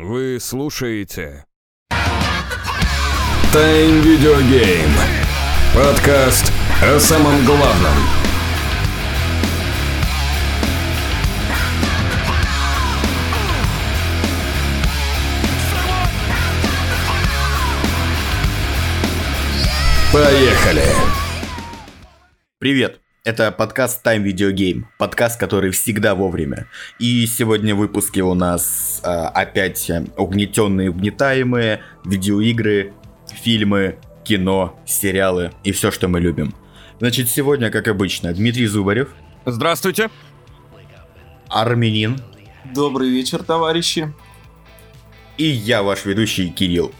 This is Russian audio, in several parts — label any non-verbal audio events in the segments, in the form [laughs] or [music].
Вы слушаете Time Video Game Подкаст о самом главном Поехали! Привет! Это подкаст Time Video Game, подкаст, который всегда вовремя. И сегодня в выпуске у нас э, опять угнетенные, угнетаемые видеоигры, фильмы, кино, сериалы и все, что мы любим. Значит, сегодня, как обычно, Дмитрий Зубарев. Здравствуйте. Армянин. Добрый вечер, товарищи. И я, ваш ведущий Кирилл.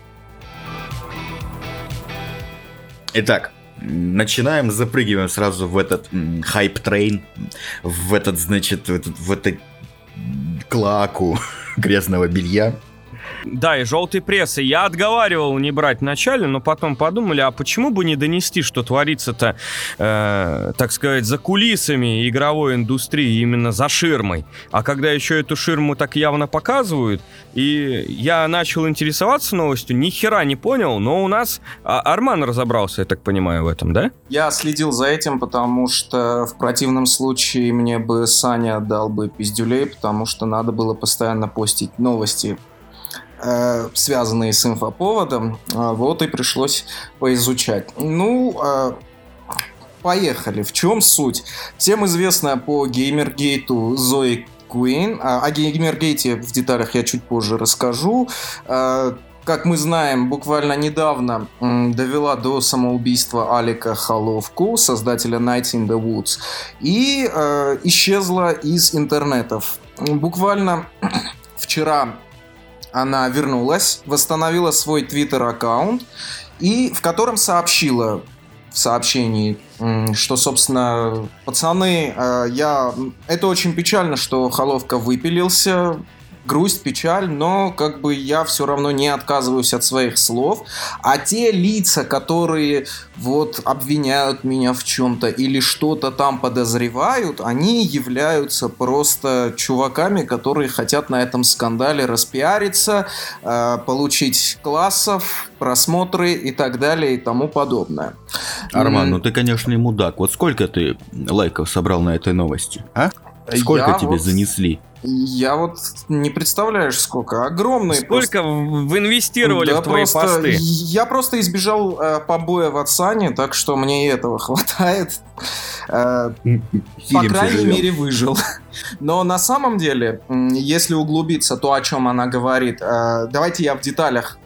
Итак, начинаем, запрыгиваем сразу в этот hype train, в этот, значит, в, этот, в этот клоаку [laughs] грязного белья. Да, и желтой прессы. Я отговаривал не брать вначале, но потом подумали, а почему бы не донести, что творится-то, э, так сказать, за кулисами игровой индустрии, именно за ширмой. А когда еще эту ширму так явно показывают, и я начал интересоваться новостью, ни хера не понял, но у нас а, Арман разобрался, я так понимаю, в этом, да? Я следил за этим, потому что в противном случае мне бы Саня дал бы пиздюлей, потому что надо было постоянно постить новости связанные с инфоповодом, а, вот и пришлось поизучать. Ну, э, поехали. В чем суть? Всем известно по геймергейту Зои Куин. А, о геймергейте в деталях я чуть позже расскажу. Э, как мы знаем, буквально недавно довела до самоубийства Алика Холовку, создателя Night in the Woods, и э, исчезла из интернетов. Буквально [clears throat] вчера она вернулась, восстановила свой твиттер-аккаунт, и в котором сообщила в сообщении, что, собственно, пацаны, э, я... Это очень печально, что Холовка выпилился, грусть, печаль, но как бы я все равно не отказываюсь от своих слов. А те лица, которые вот обвиняют меня в чем-то или что-то там подозревают, они являются просто чуваками, которые хотят на этом скандале распиариться, э, получить классов, просмотры и так далее и тому подобное. Арман, ну ты, конечно, и мудак. Вот сколько ты лайков собрал на этой новости, а? Сколько я тебе вот... занесли? Я вот не представляешь, сколько. Огромные. Сколько просто... вы инвестировали да в твои просто... посты? Я просто избежал э, побоя в Отсане, так что мне и этого [laughs] хватает. Э, по крайней мере, выжил. [laughs] Но на самом деле, если углубиться то, о чем она говорит, э, давайте я в деталях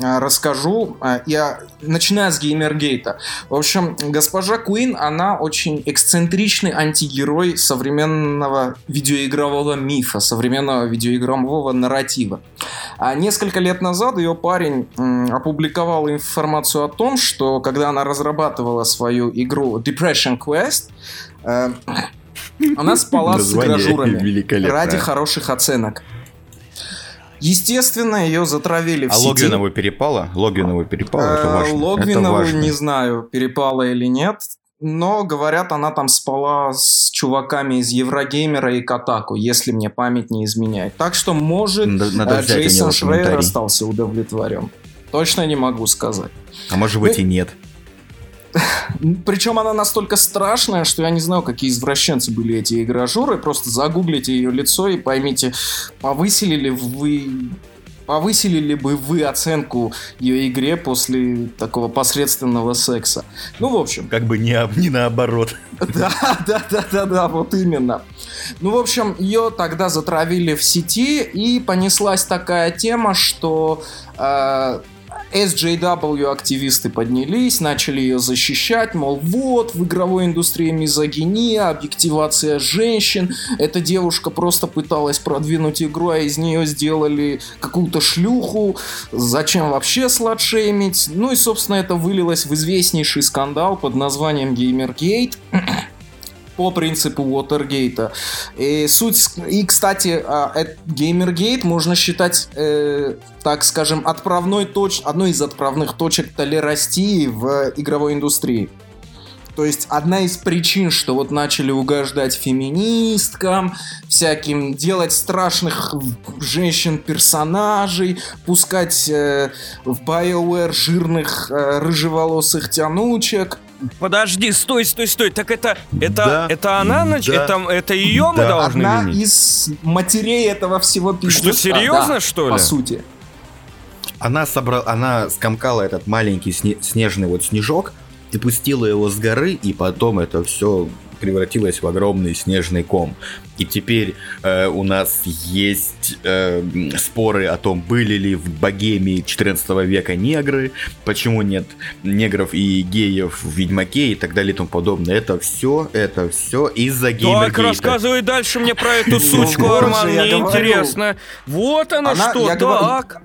расскажу. Э, я начиная с Геймергейта. В общем, госпожа Куин, она очень эксцентричный антигерой современного видеоигрового мифа, современного видеоигрового нарратива. А несколько лет назад ее парень опубликовал информацию о том, что когда она разрабатывала свою игру Depression Quest, э, она спала с гражурами ради хороших оценок. Естественно, ее затравили в а сети. А Логвинову перепало? Логвинову перепало, это э, важно. Логвинову не знаю, перепало или нет. Но, говорят, она там спала с чуваками из Еврогеймера и Катаку, если мне память не изменяет. Так что, может, Надо э, Джейсон Шрейер остался удовлетворен. Точно не могу сказать. А может быть ну, и нет. [laughs] Причем она настолько страшная, что я не знаю, какие извращенцы были эти игражуры. Просто загуглите ее лицо и поймите, повысили ли вы повысили ли бы вы оценку ее игре после такого посредственного секса? Ну, в общем. Как бы не, не наоборот. [laughs] Да, да, да, да, да, вот именно. Ну, в общем, ее тогда затравили в сети, и понеслась такая тема, что э, SJW активисты поднялись, начали ее защищать, мол, вот, в игровой индустрии мизогиния, объективация женщин, эта девушка просто пыталась продвинуть игру, а из нее сделали какую-то шлюху, зачем вообще сладшеймить? Ну и, собственно, это вылилось в известнейший скандал под названием Gamergate по принципу Уотергейта. И суть, и, кстати, Геймергейт можно считать, э, так скажем, отправной точ, одной из отправных точек толерастии в игровой индустрии. То есть одна из причин, что вот начали угождать феминисткам, всяким делать страшных женщин-персонажей, пускать э, в BioWare жирных э, рыжеволосых тянучек. Подожди, стой, стой, стой. Так это это Да. это она. Да. это это ее мы Да. должны Одна винить? из матерей этого всего пиздеца. серьезно, да, что ли? По сути. Она собрала, она скомкала этот маленький сне- снежный вот снежок и пустила его с горы, и потом это все превратилось в огромный снежный ком. И теперь э, у нас есть э, споры о том, были ли в богемии 14 века негры, почему нет негров и геев в Ведьмаке и так далее и тому подобное. Это все, это все из-за Так, геймергейта. рассказывай дальше мне про эту [laughs] Ну, сучку, Арман, мне говорю. интересно. Вот она, что, говорю- так.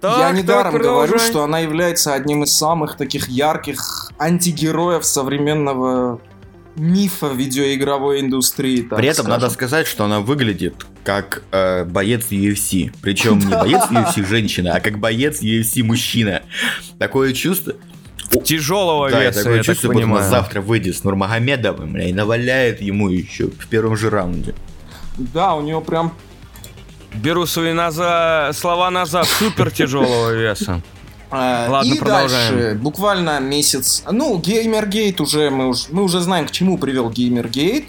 Так, Я так, недаром говорю, продолжай. что она является одним из самых таких ярких антигероев современного мифа видеоигровой индустрии. так При этом скажем. надо сказать, что она выглядит как э, боец UFC. Причем не [laughs] боец UFC женщина, а как боец UFC мужчина. Такое чувство... Тяжелого Да, веса, такое я так чувство, будто она понимаю. завтра выйдет с Нурмагомедовым и наваляет ему еще в первом же раунде. Да, у нее прям Беру свои наза... слова назад, супер тяжелого веса. Э, Ладно, и продолжаем. дальше, буквально месяц... Ну, Геймергейт уже, мы, уж, мы уже знаем, к чему привел Геймергейт,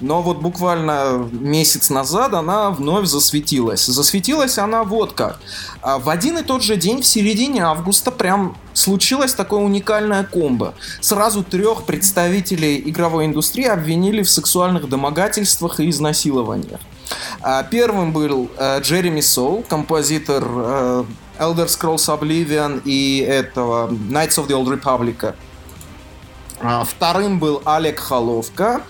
но вот буквально месяц назад она вновь засветилась. Засветилась она вот как. А В один и тот же день, в середине августа, прям случилось такое уникальное комбо. Сразу трех представителей игровой индустрии обвинили в сексуальных домогательствах и изнасилованиях. А, Первым был э, Джереми Соул, композитор э, Elder Scrolls Oblivion и этого Knights of the Old Republic. А, Вторым был Олег Холовка,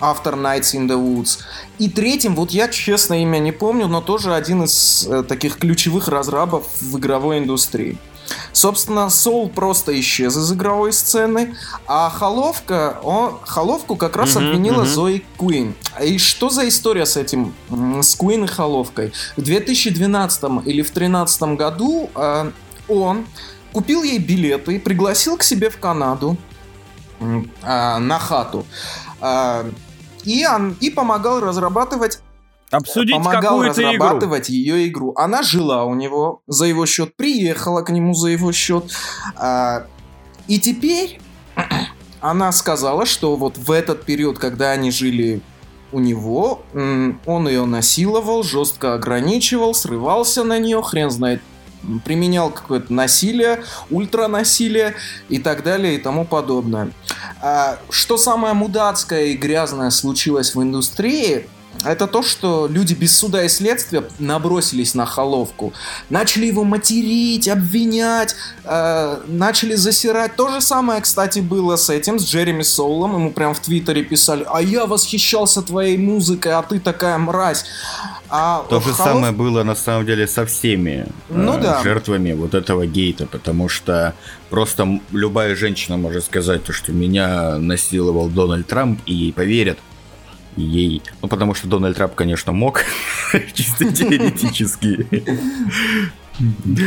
автор Nights in the Woods. И третьим, вот я честно имя не помню, но тоже один из э, таких ключевых разрабов в игровой индустрии. Собственно, Соул просто исчез из игровой сцены, а Холовка, он, Холовку как раз Мгм, обвинила мгм. Зои Куин. И что за история с этим, с Куин и Холовкой? В 2012 или в 2013 году э, он купил ей билеты, пригласил к себе в Канаду а, на хату. А, и, он, и помогал разрабатывать Обсудить помогал какую-то игру. разрабатывать ее игру. Она жила у него за его счет, приехала к нему за его счет. А, и теперь [clears throat] она сказала, что вот в этот период, когда они жили у него, он ее насиловал, жестко ограничивал, срывался на нее, хрен знает, применял какое-то насилие, ультранасилие и так далее и тому подобное. А, что самое мудацкое и грязное случилось в индустрии, это то, что люди без суда и следствия набросились на Холовку. Начали его материть, обвинять, э, начали засирать. То же самое, кстати, было с этим, с Джереми Соулом. Ему прям в Твиттере писали, а я восхищался твоей музыкой, а ты такая мразь. А То же Холов- самое было на самом деле со всеми Ну э, да. жертвами вот этого гейта, потому что просто любая женщина может сказать, то, что меня насиловал Дональд Трамп, и ей поверят. Ей... Ну, потому что Дональд Трамп, конечно, мог, [laughs] чисто теоретически.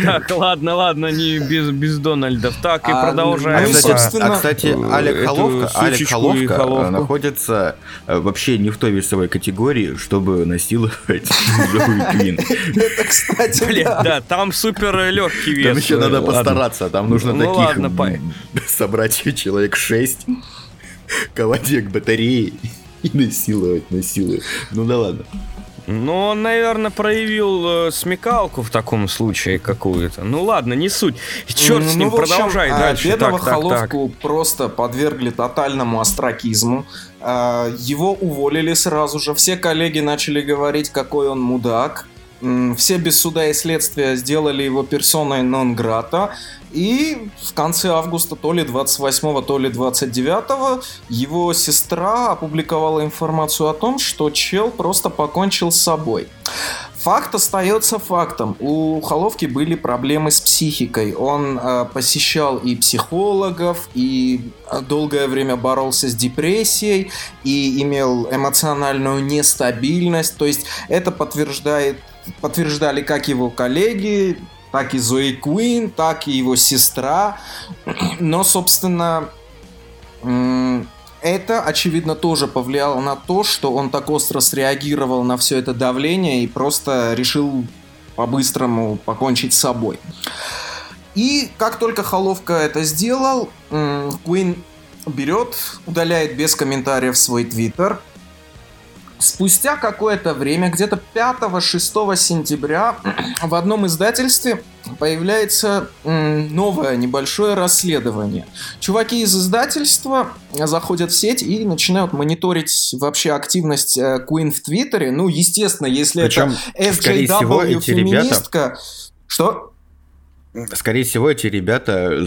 Так, ладно, ладно, не без, без Дональдов. Так, и А, продолжаем. А, ну, кстати, собственно, а, кстати, Алек Холовка, Алек и Холовка э, находится э, вообще не в той весовой категории, чтобы насиловать [laughs] Зои Квин. Это, кстати, Блин, да. да, там супер легкий вес. Там еще надо Ладно. постараться, там нужно Ну таких собрать человек 6, колодек батареи [laughs] и насиловать, насиловать. Ну да ладно. Ну, он, наверное, проявил э, смекалку в таком случае какую-то. Ну ладно, не суть. Черт с Ну, ним, в общем, продолжай а, дальше. Бедного Так, так, так. Холовку просто подвергли тотальному остракизму. А, Его уволили сразу же. Все коллеги начали говорить, какой он мудак. Все без суда и следствия сделали его персоной нон-грата. И в конце августа, то ли 28, то ли 29, его сестра опубликовала информацию о том, что чел просто покончил с собой. Факт остается фактом. У Холовки были проблемы с психикой. Он э, посещал и психологов, и долгое время боролся с депрессией, и имел эмоциональную нестабильность. То есть это подтверждает, подтверждали как его коллеги, так и Зои Куин, так и его сестра. Но, собственно, это, очевидно, тоже повлияло на то, что он так остро среагировал на все это давление и просто решил по-быстрому покончить с собой. И как только Холовка это сделал, Куин берет, удаляет без комментариев свой твиттер. Спустя какое-то время, где-то 5-6 сентября, в одном издательстве появляется новое небольшое расследование. Чуваки из издательства заходят в сеть и начинают мониторить вообще активность Куин э, в Твиттере. Ну, естественно, если Причем, это SJW феминистка... Ребята... Что? Скорее всего, эти ребята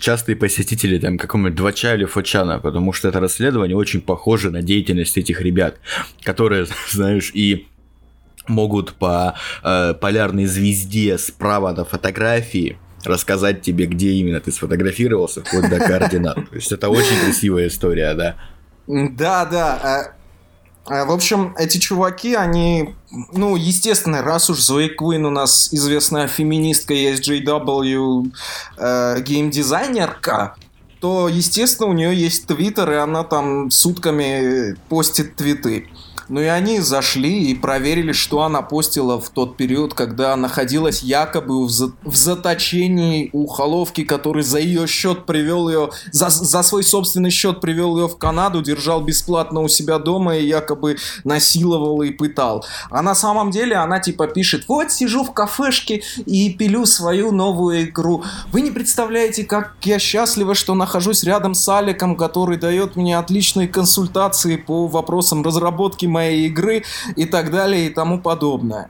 частые посетители там какого-нибудь Двача или Фочана, потому что это расследование очень похоже на деятельность этих ребят, которые, [laughs] знаешь, и могут по э, полярной звезде справа на фотографии рассказать тебе, где именно ты сфотографировался, вплоть до [laughs] координат. То есть это очень красивая история, да. Да, да. Э, в общем, эти чуваки, они, ну, естественно, раз уж Зои Куин у нас известная феминистка и SJW э, геймдизайнерка, то, естественно, у нее есть твиттер, и она там сутками постит твиты. Ну и они зашли и проверили, что она постила в тот период, когда находилась якобы в, за в заточении у Холовки, который за ее счет привел ее, за, за свой собственный счет привел ее в Канаду, держал бесплатно у себя дома и якобы насиловал и пытал. А на самом деле она типа пишет, вот сижу в кафешке и пилю свою новую игру. Вы не представляете, как я счастлива, что нахожусь рядом с Аликом, который дает мне отличные консультации по вопросам разработки моей игры и так далее и тому подобное.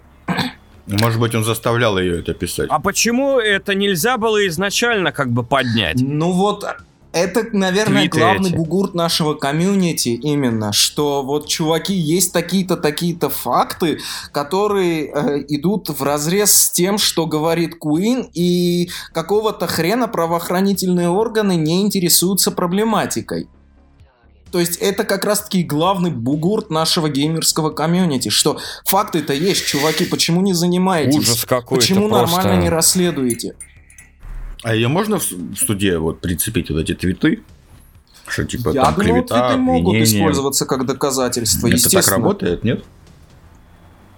Может быть, он заставлял ее это писать. А почему это нельзя было изначально как бы поднять? Ну вот, это, наверное, Твиты главный эти. бугурт нашего комьюнити именно, что вот, чуваки, есть такие-то, такие-то факты, которые э, идут в разрез с тем, что говорит Куин, и какого-то хрена правоохранительные органы не интересуются проблематикой. То есть это как раз-таки главный бугурт нашего геймерского комьюнити, что факты-то есть, чуваки, почему не занимаетесь? Ужас какой-то Почему просто... нормально не расследуете? А ее можно в суде вот прицепить вот эти твиты? Что типа Я там думал, клевета, твиты могут использоваться как доказательство, Это так работает, нет?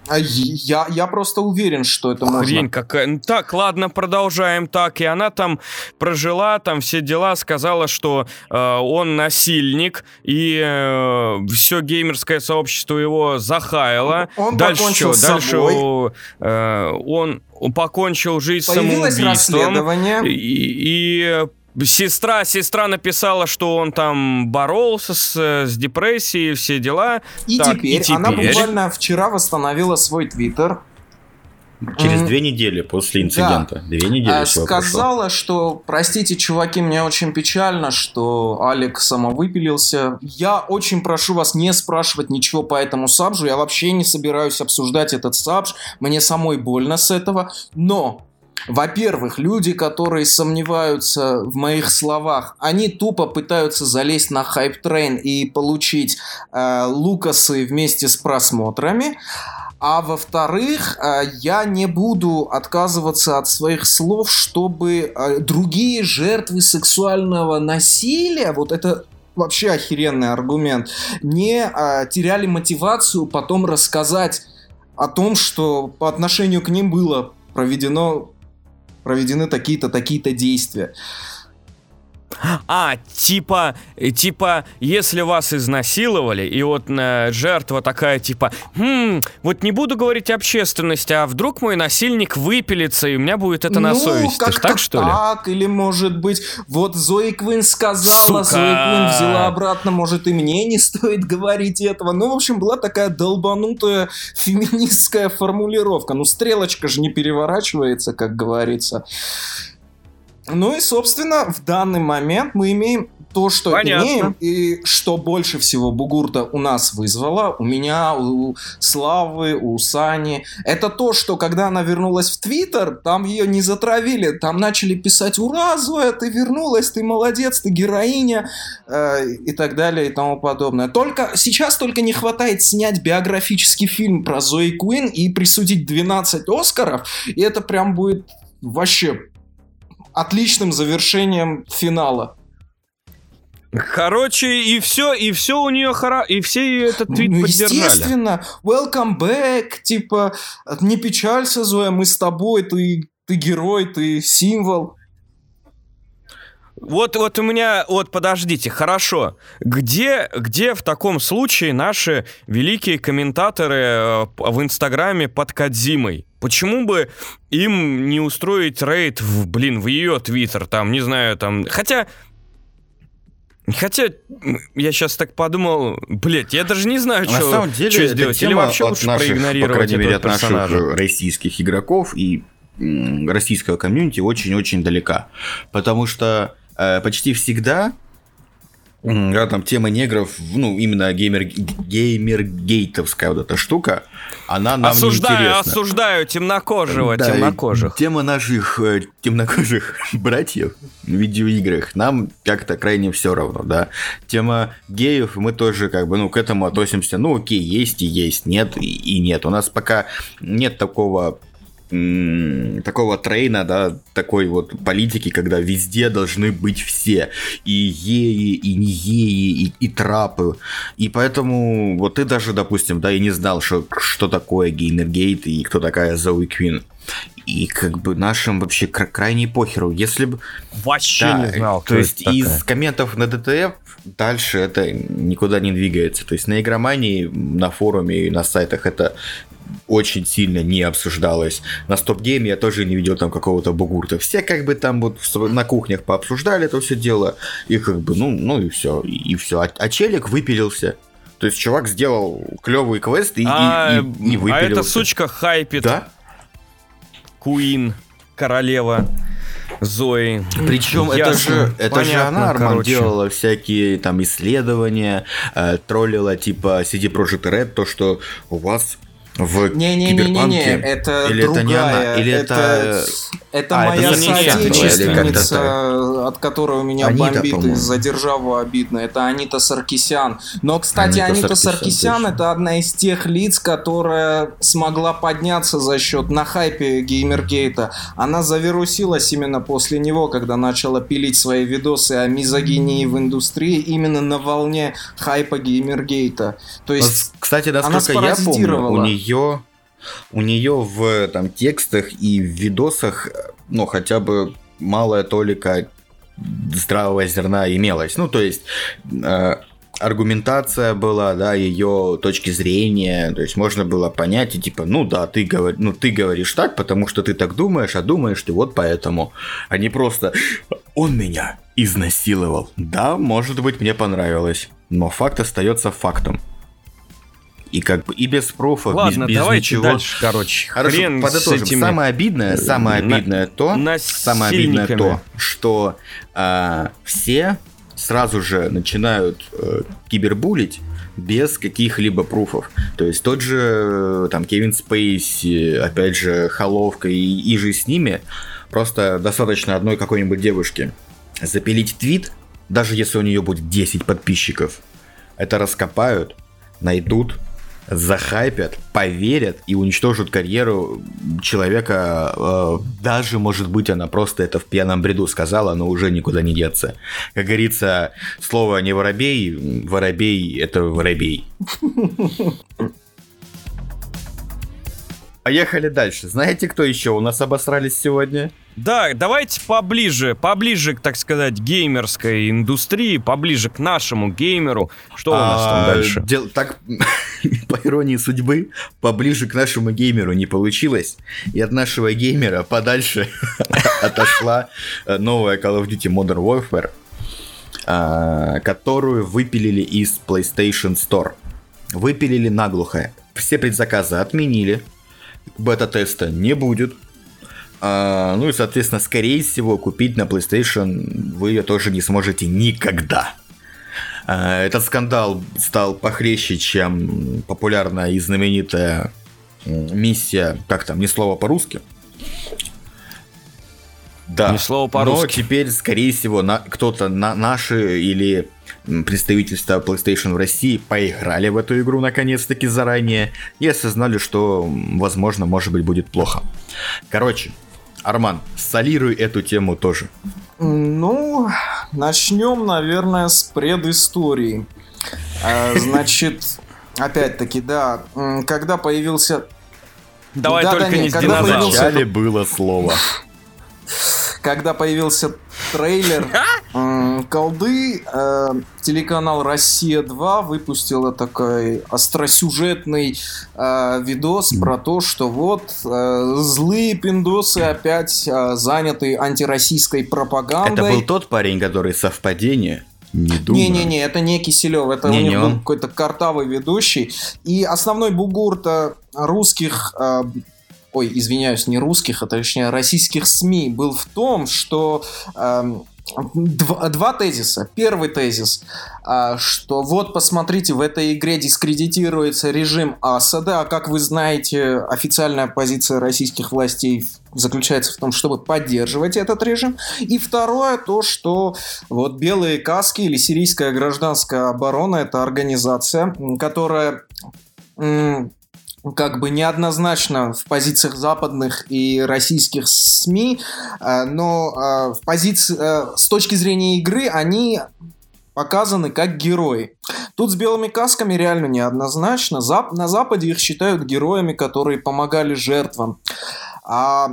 А я, я просто уверен, что это можно. Хрень какая. Ну, так, ладно, продолжаем так. И она там прожила, там все дела, сказала, что э, он насильник, и э, все геймерское сообщество его захаяло. Он Дальше покончил что? Дальше собой. Э, он покончил жизнь Появилось самоубийством. расследование. И, и Сестра, сестра написала, что он там боролся с, с депрессией, все дела. И, так, теперь, и теперь она буквально вчера восстановила свой твиттер. Через две недели после инцидента. Да. Две недели а, Сказала, прошло. что, простите, чуваки, мне очень печально, что Алик самовыпилился. Я очень прошу вас не спрашивать ничего по этому сабжу. Я вообще не собираюсь обсуждать этот сабж. Мне самой больно с этого. Но во-первых, люди, которые сомневаются в моих словах, они тупо пытаются залезть на hype train и получить э, лукасы вместе с просмотрами. А во-вторых, э, я не буду отказываться от своих слов, чтобы э, другие жертвы сексуального насилия, вот это вообще охеренный аргумент, не э, теряли мотивацию потом рассказать о том, что по отношению к ним было проведено проведены такие-то, такие-то действия. А, типа, типа, если вас изнасиловали, и вот э, жертва такая, типа, хм, вот не буду говорить общественности, а вдруг мой насильник выпилится, и у меня будет это ну, на совести. Как так, что ли? так, или может быть, вот Зои Квин сказала, Сука! Зои Квин взяла обратно, может и мне не стоит говорить этого. Ну, в общем, была такая долбанутая феминистская формулировка. Ну, стрелочка же не переворачивается, как говорится. Ну и, собственно, в данный момент мы имеем то, что Понятно. имеем, и что больше всего Бугурта у нас вызвало, у меня, у Славы, у Сани, это то, что когда она вернулась в Твиттер, там ее не затравили, там начали писать «Ура, Зоя, ты вернулась, ты молодец, ты героиня», э, и так далее, и тому подобное. Только сейчас только не хватает снять биографический фильм про Зои Куин и присудить 12 Оскаров, и это прям будет вообще отличным завершением финала. Короче, и все, и все у нее хоро... и все этот твит ну, поддержали. Естественно, welcome back, типа, не печалься, Зоя, мы с тобой, ты, ты герой, ты символ. Вот, вот у меня, вот подождите, хорошо. Где, где в таком случае наши великие комментаторы э, в Инстаграме под Кадзимой? Почему бы им не устроить рейд в, блин, в ее Твиттер, там, не знаю, там, хотя... Хотя, я сейчас так подумал, блядь, я даже не знаю, На что, самом деле, что сделать. Или вообще от лучше наших, проигнорировать по крайней мере, от персонажа. наших российских игроков и российского комьюнити очень-очень далека. Потому что э, почти всегда когда там тема негров, ну, именно геймер, геймергейтовская вот эта штука, она нам осуждаю, неинтересна. осуждаю темнокожего, Да, темнокожих. Тема наших э, темнокожих [laughs] братьев в видеоиграх нам как-то крайне все равно, да. Тема геев мы тоже как бы, ну, к этому относимся, ну, окей, есть и есть, нет и, и нет. У нас пока нет такого такого тренда, да, такой вот политики, когда везде должны быть все. И геи, и не геи, и, и трапы. И поэтому вот ты даже, допустим, да, и не знал, что, что такое Gamergate и кто такая Zoe Quinn. И как бы нашим вообще кра- крайне похеру. Если бы... Вообще Да, не знал, то есть это из такая. комментов на DTF дальше это никуда не двигается. То есть на игромании, на форуме и на сайтах это очень сильно не обсуждалось. На стоп-гейме я тоже не видел там какого-то бугурта. Все как бы там вот на кухнях пообсуждали это все дело. И как бы, ну, ну и все. И, все. А, а челик выпилился. То есть чувак сделал клевый квест и, и- а, и, и а выпилился. эта сучка хайпит Да? Куин, королева Зои. Причем это же, это же она, Арман, короче. делала всякие там исследования, э, троллила типа CD Projekt Red, то, что у вас в Не-не-не-не-не, Киберпанке... это Или другая. это не она, или это... Это А, это моя Саркисян, или соотечественница, от которой у меня Анита, бомбит по-моему. из-за державу обидно. Это Анита Саркисян. Но, кстати, Анита Анита Саркисян, Саркисян это одна из тех лиц, которая смогла подняться за счет на хайпе Геймергейта. Она завирусилась именно после него, когда начала пилить свои видосы о мизогинии в индустрии именно на волне хайпа Геймергейта. То есть Вот, Кстати, она насколько я помню, у нее, у нее в там текстах и в видосах, ну, хотя бы малая толика здравого зерна имелась. Ну, то есть... э, аргументация была, да, ее точки зрения, то есть можно было понять и типа, ну да, ты, говор... ну, ты говоришь так, потому что ты так думаешь, а думаешь ты вот поэтому, а не просто он меня изнасиловал. Да, может быть, мне понравилось, но факт остается фактом. И как бы и без профа, Ладно, без, без давайте ничего. дальше, короче. Хорошо, Хрен подытожим. с этими Самое обидное, самое на- обидное то, самое обидное то, что а, все сразу же начинают э, кибербулить без каких-либо пруфов. То есть тот же э, там Кевин Спейси, опять же Холовка и, и же с ними, просто достаточно одной какой-нибудь девушки запилить твит, даже если у нее будет 10 подписчиков, это раскопают, найдут, захайпят, поверят и уничтожат карьеру человека. э, даже, может быть, она просто это в пьяном бреду сказала, но уже никуда не деться. Как говорится, слово не воробей, воробей это воробей. Поехали дальше. Знаете, кто еще у нас обосрались сегодня? Да, давайте поближе, поближе, так сказать, геймерской индустрии, поближе к нашему геймеру. Что у нас там А, дальше? дел- так, [laughs] по иронии судьбы, поближе к нашему геймеру не получилось. И от нашего геймера подальше [laughs] отошла э, новая Call of Duty Modern Warfare, а, которую выпилили из PlayStation Store. Выпилили наглухо. Все предзаказы отменили. Бета-теста не будет. А, ну и, соответственно, скорее всего, купить на PlayStation вы ее тоже не сможете никогда. А, Этот скандал стал похлеще, чем популярная и знаменитая миссия, как там, ни слова по-русски. Да. Ни слова Но по-русски. теперь, скорее всего, на, кто-то на наши или представительства PlayStation в России поиграли в эту игру наконец-таки заранее и осознали, что, возможно, может быть, будет плохо. Короче, Арман, солируй эту тему тоже. Ну, начнем, наверное, с предыстории. Э, значит, [laughs] опять-таки, да, когда появился... Давай да, только да, не с когда появился... Вначале было слово. [laughs] Когда появился трейлер колды, э, телеканал «Россия-2» выпустила такой остросюжетный э, видос про то, что вот э, злые пиндосы опять заняты антироссийской пропагандой. Это был тот парень, который совпадение не думаю. Не-не-не, это не Киселев, это не, у них был какой-то картавый ведущий. И основной бугур-то русских ой, извиняюсь, не русских, а точнее российских СМИ был в том, что э, Два, два тезиса. Первый тезис, а, что вот посмотрите, в этой игре дискредитируется режим Асада, а как вы знаете, официальная позиция российских властей заключается в том, чтобы поддерживать этот режим. И второе, то, что вот белые каски или сирийская гражданская оборона это организация, которая как бы неоднозначно в позициях западных и российских СМИ, э, но э, в позиции, э, с точки зрения игры они показаны как герои. Тут с белыми касками реально неоднозначно. На Западе их считают героями, которые помогали жертвам. А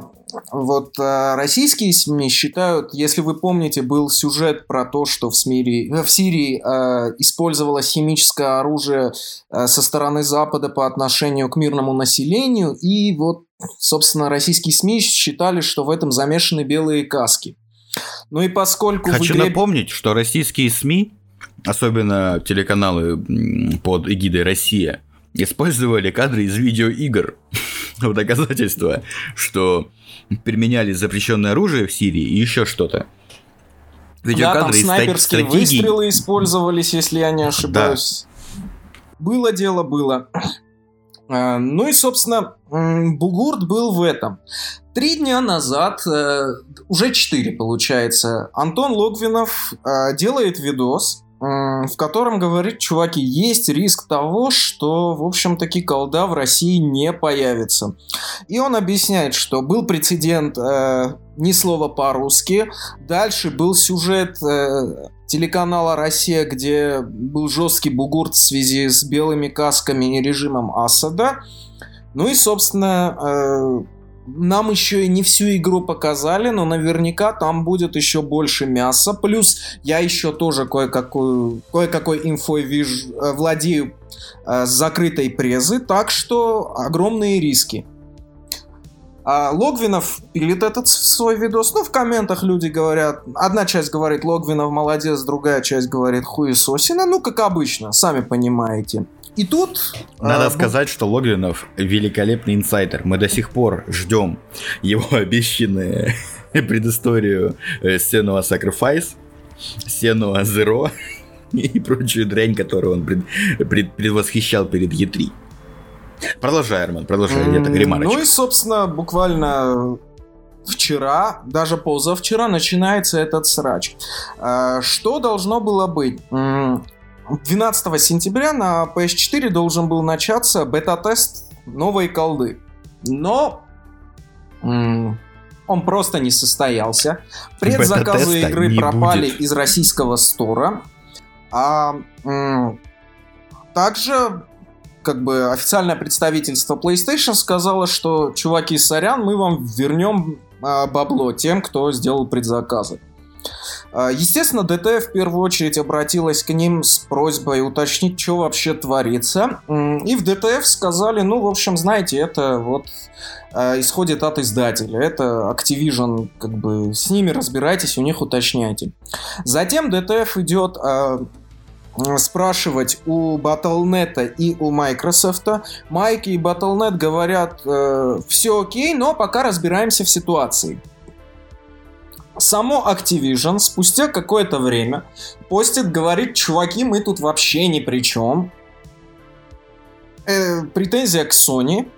вот э, российские СМИ считают, если вы помните, был сюжет про то, что в, СМИ, в Сирии э, использовалось химическое оружие э, со стороны Запада по отношению к мирному населению, и вот, собственно, российские СМИ считали, что в этом замешаны белые каски. Ну и поскольку... Хочу игре... напомнить, что российские СМИ, особенно телеканалы под эгидой «Россия», использовали кадры из видеоигр в доказательство, что применяли запрещенное оружие в Сирии и еще что-то. Видеокадры да, там снайперские стратегий... выстрелы использовались, если я не ошибаюсь. Да. Было дело, было. А, ну и, собственно, Бугурт был в этом. Три дня назад, э, уже четыре получается, Антон Логвинов э, делает видос, в котором говорит, чуваки, есть риск того, что, в общем-таки, колда в России не появится. И он объясняет, что был прецедент э, ни слова по-русски, дальше был сюжет э, телеканала «Россия», где был жесткий бугурт в связи с белыми касками и режимом Асада, ну и, собственно, э, нам еще и не всю игру показали, но наверняка там будет еще больше мяса. Плюс я еще тоже кое-какую, кое-какой инфой вижу, э, владею э, с закрытой презы, так что огромные риски. А Логвинов пилит этот свой видос. Ну, в комментах люди говорят... Одна часть говорит Логвинов молодец, другая часть говорит хуесосина. Ну, как обычно, сами понимаете. И тут... Надо а, сказать, что Логвинов великолепный инсайдер. Мы до сих пор ждем его [laughs] обещанную [laughs] предысторию э, Sacrifice, Senua Zero [laughs] и прочую дрянь, которую он пред, пред, предвосхищал перед E3. Продолжай, Арман, продолжай, это ремарочка. Ну и, собственно, буквально вчера, даже позавчера начинается этот срач. А, что должно было быть? 12 сентября на PS4 должен был начаться бета-тест новой колды. Но он просто не состоялся. Предзаказы игры пропали будет. из российского стора. А также как бы официальное представительство PlayStation сказало, что чуваки, сорян, мы вам вернем а, бабло тем, кто сделал предзаказы. А, естественно, DTF в первую очередь обратилась к ним с просьбой уточнить, что вообще творится. И в DTF сказали, ну, в общем, знаете, это вот а, исходит от издателя. Это Activision, как бы, с ними разбирайтесь, у них уточняйте. Затем DTF идет а, спрашивать у Battle.net и у Microsoft. Майки и Battle.net говорят, э, все окей, но пока разбираемся в ситуации само Activision спустя какое-то время постит, говорит, чуваки, мы тут вообще ни при чем. Э, претензия к Sony.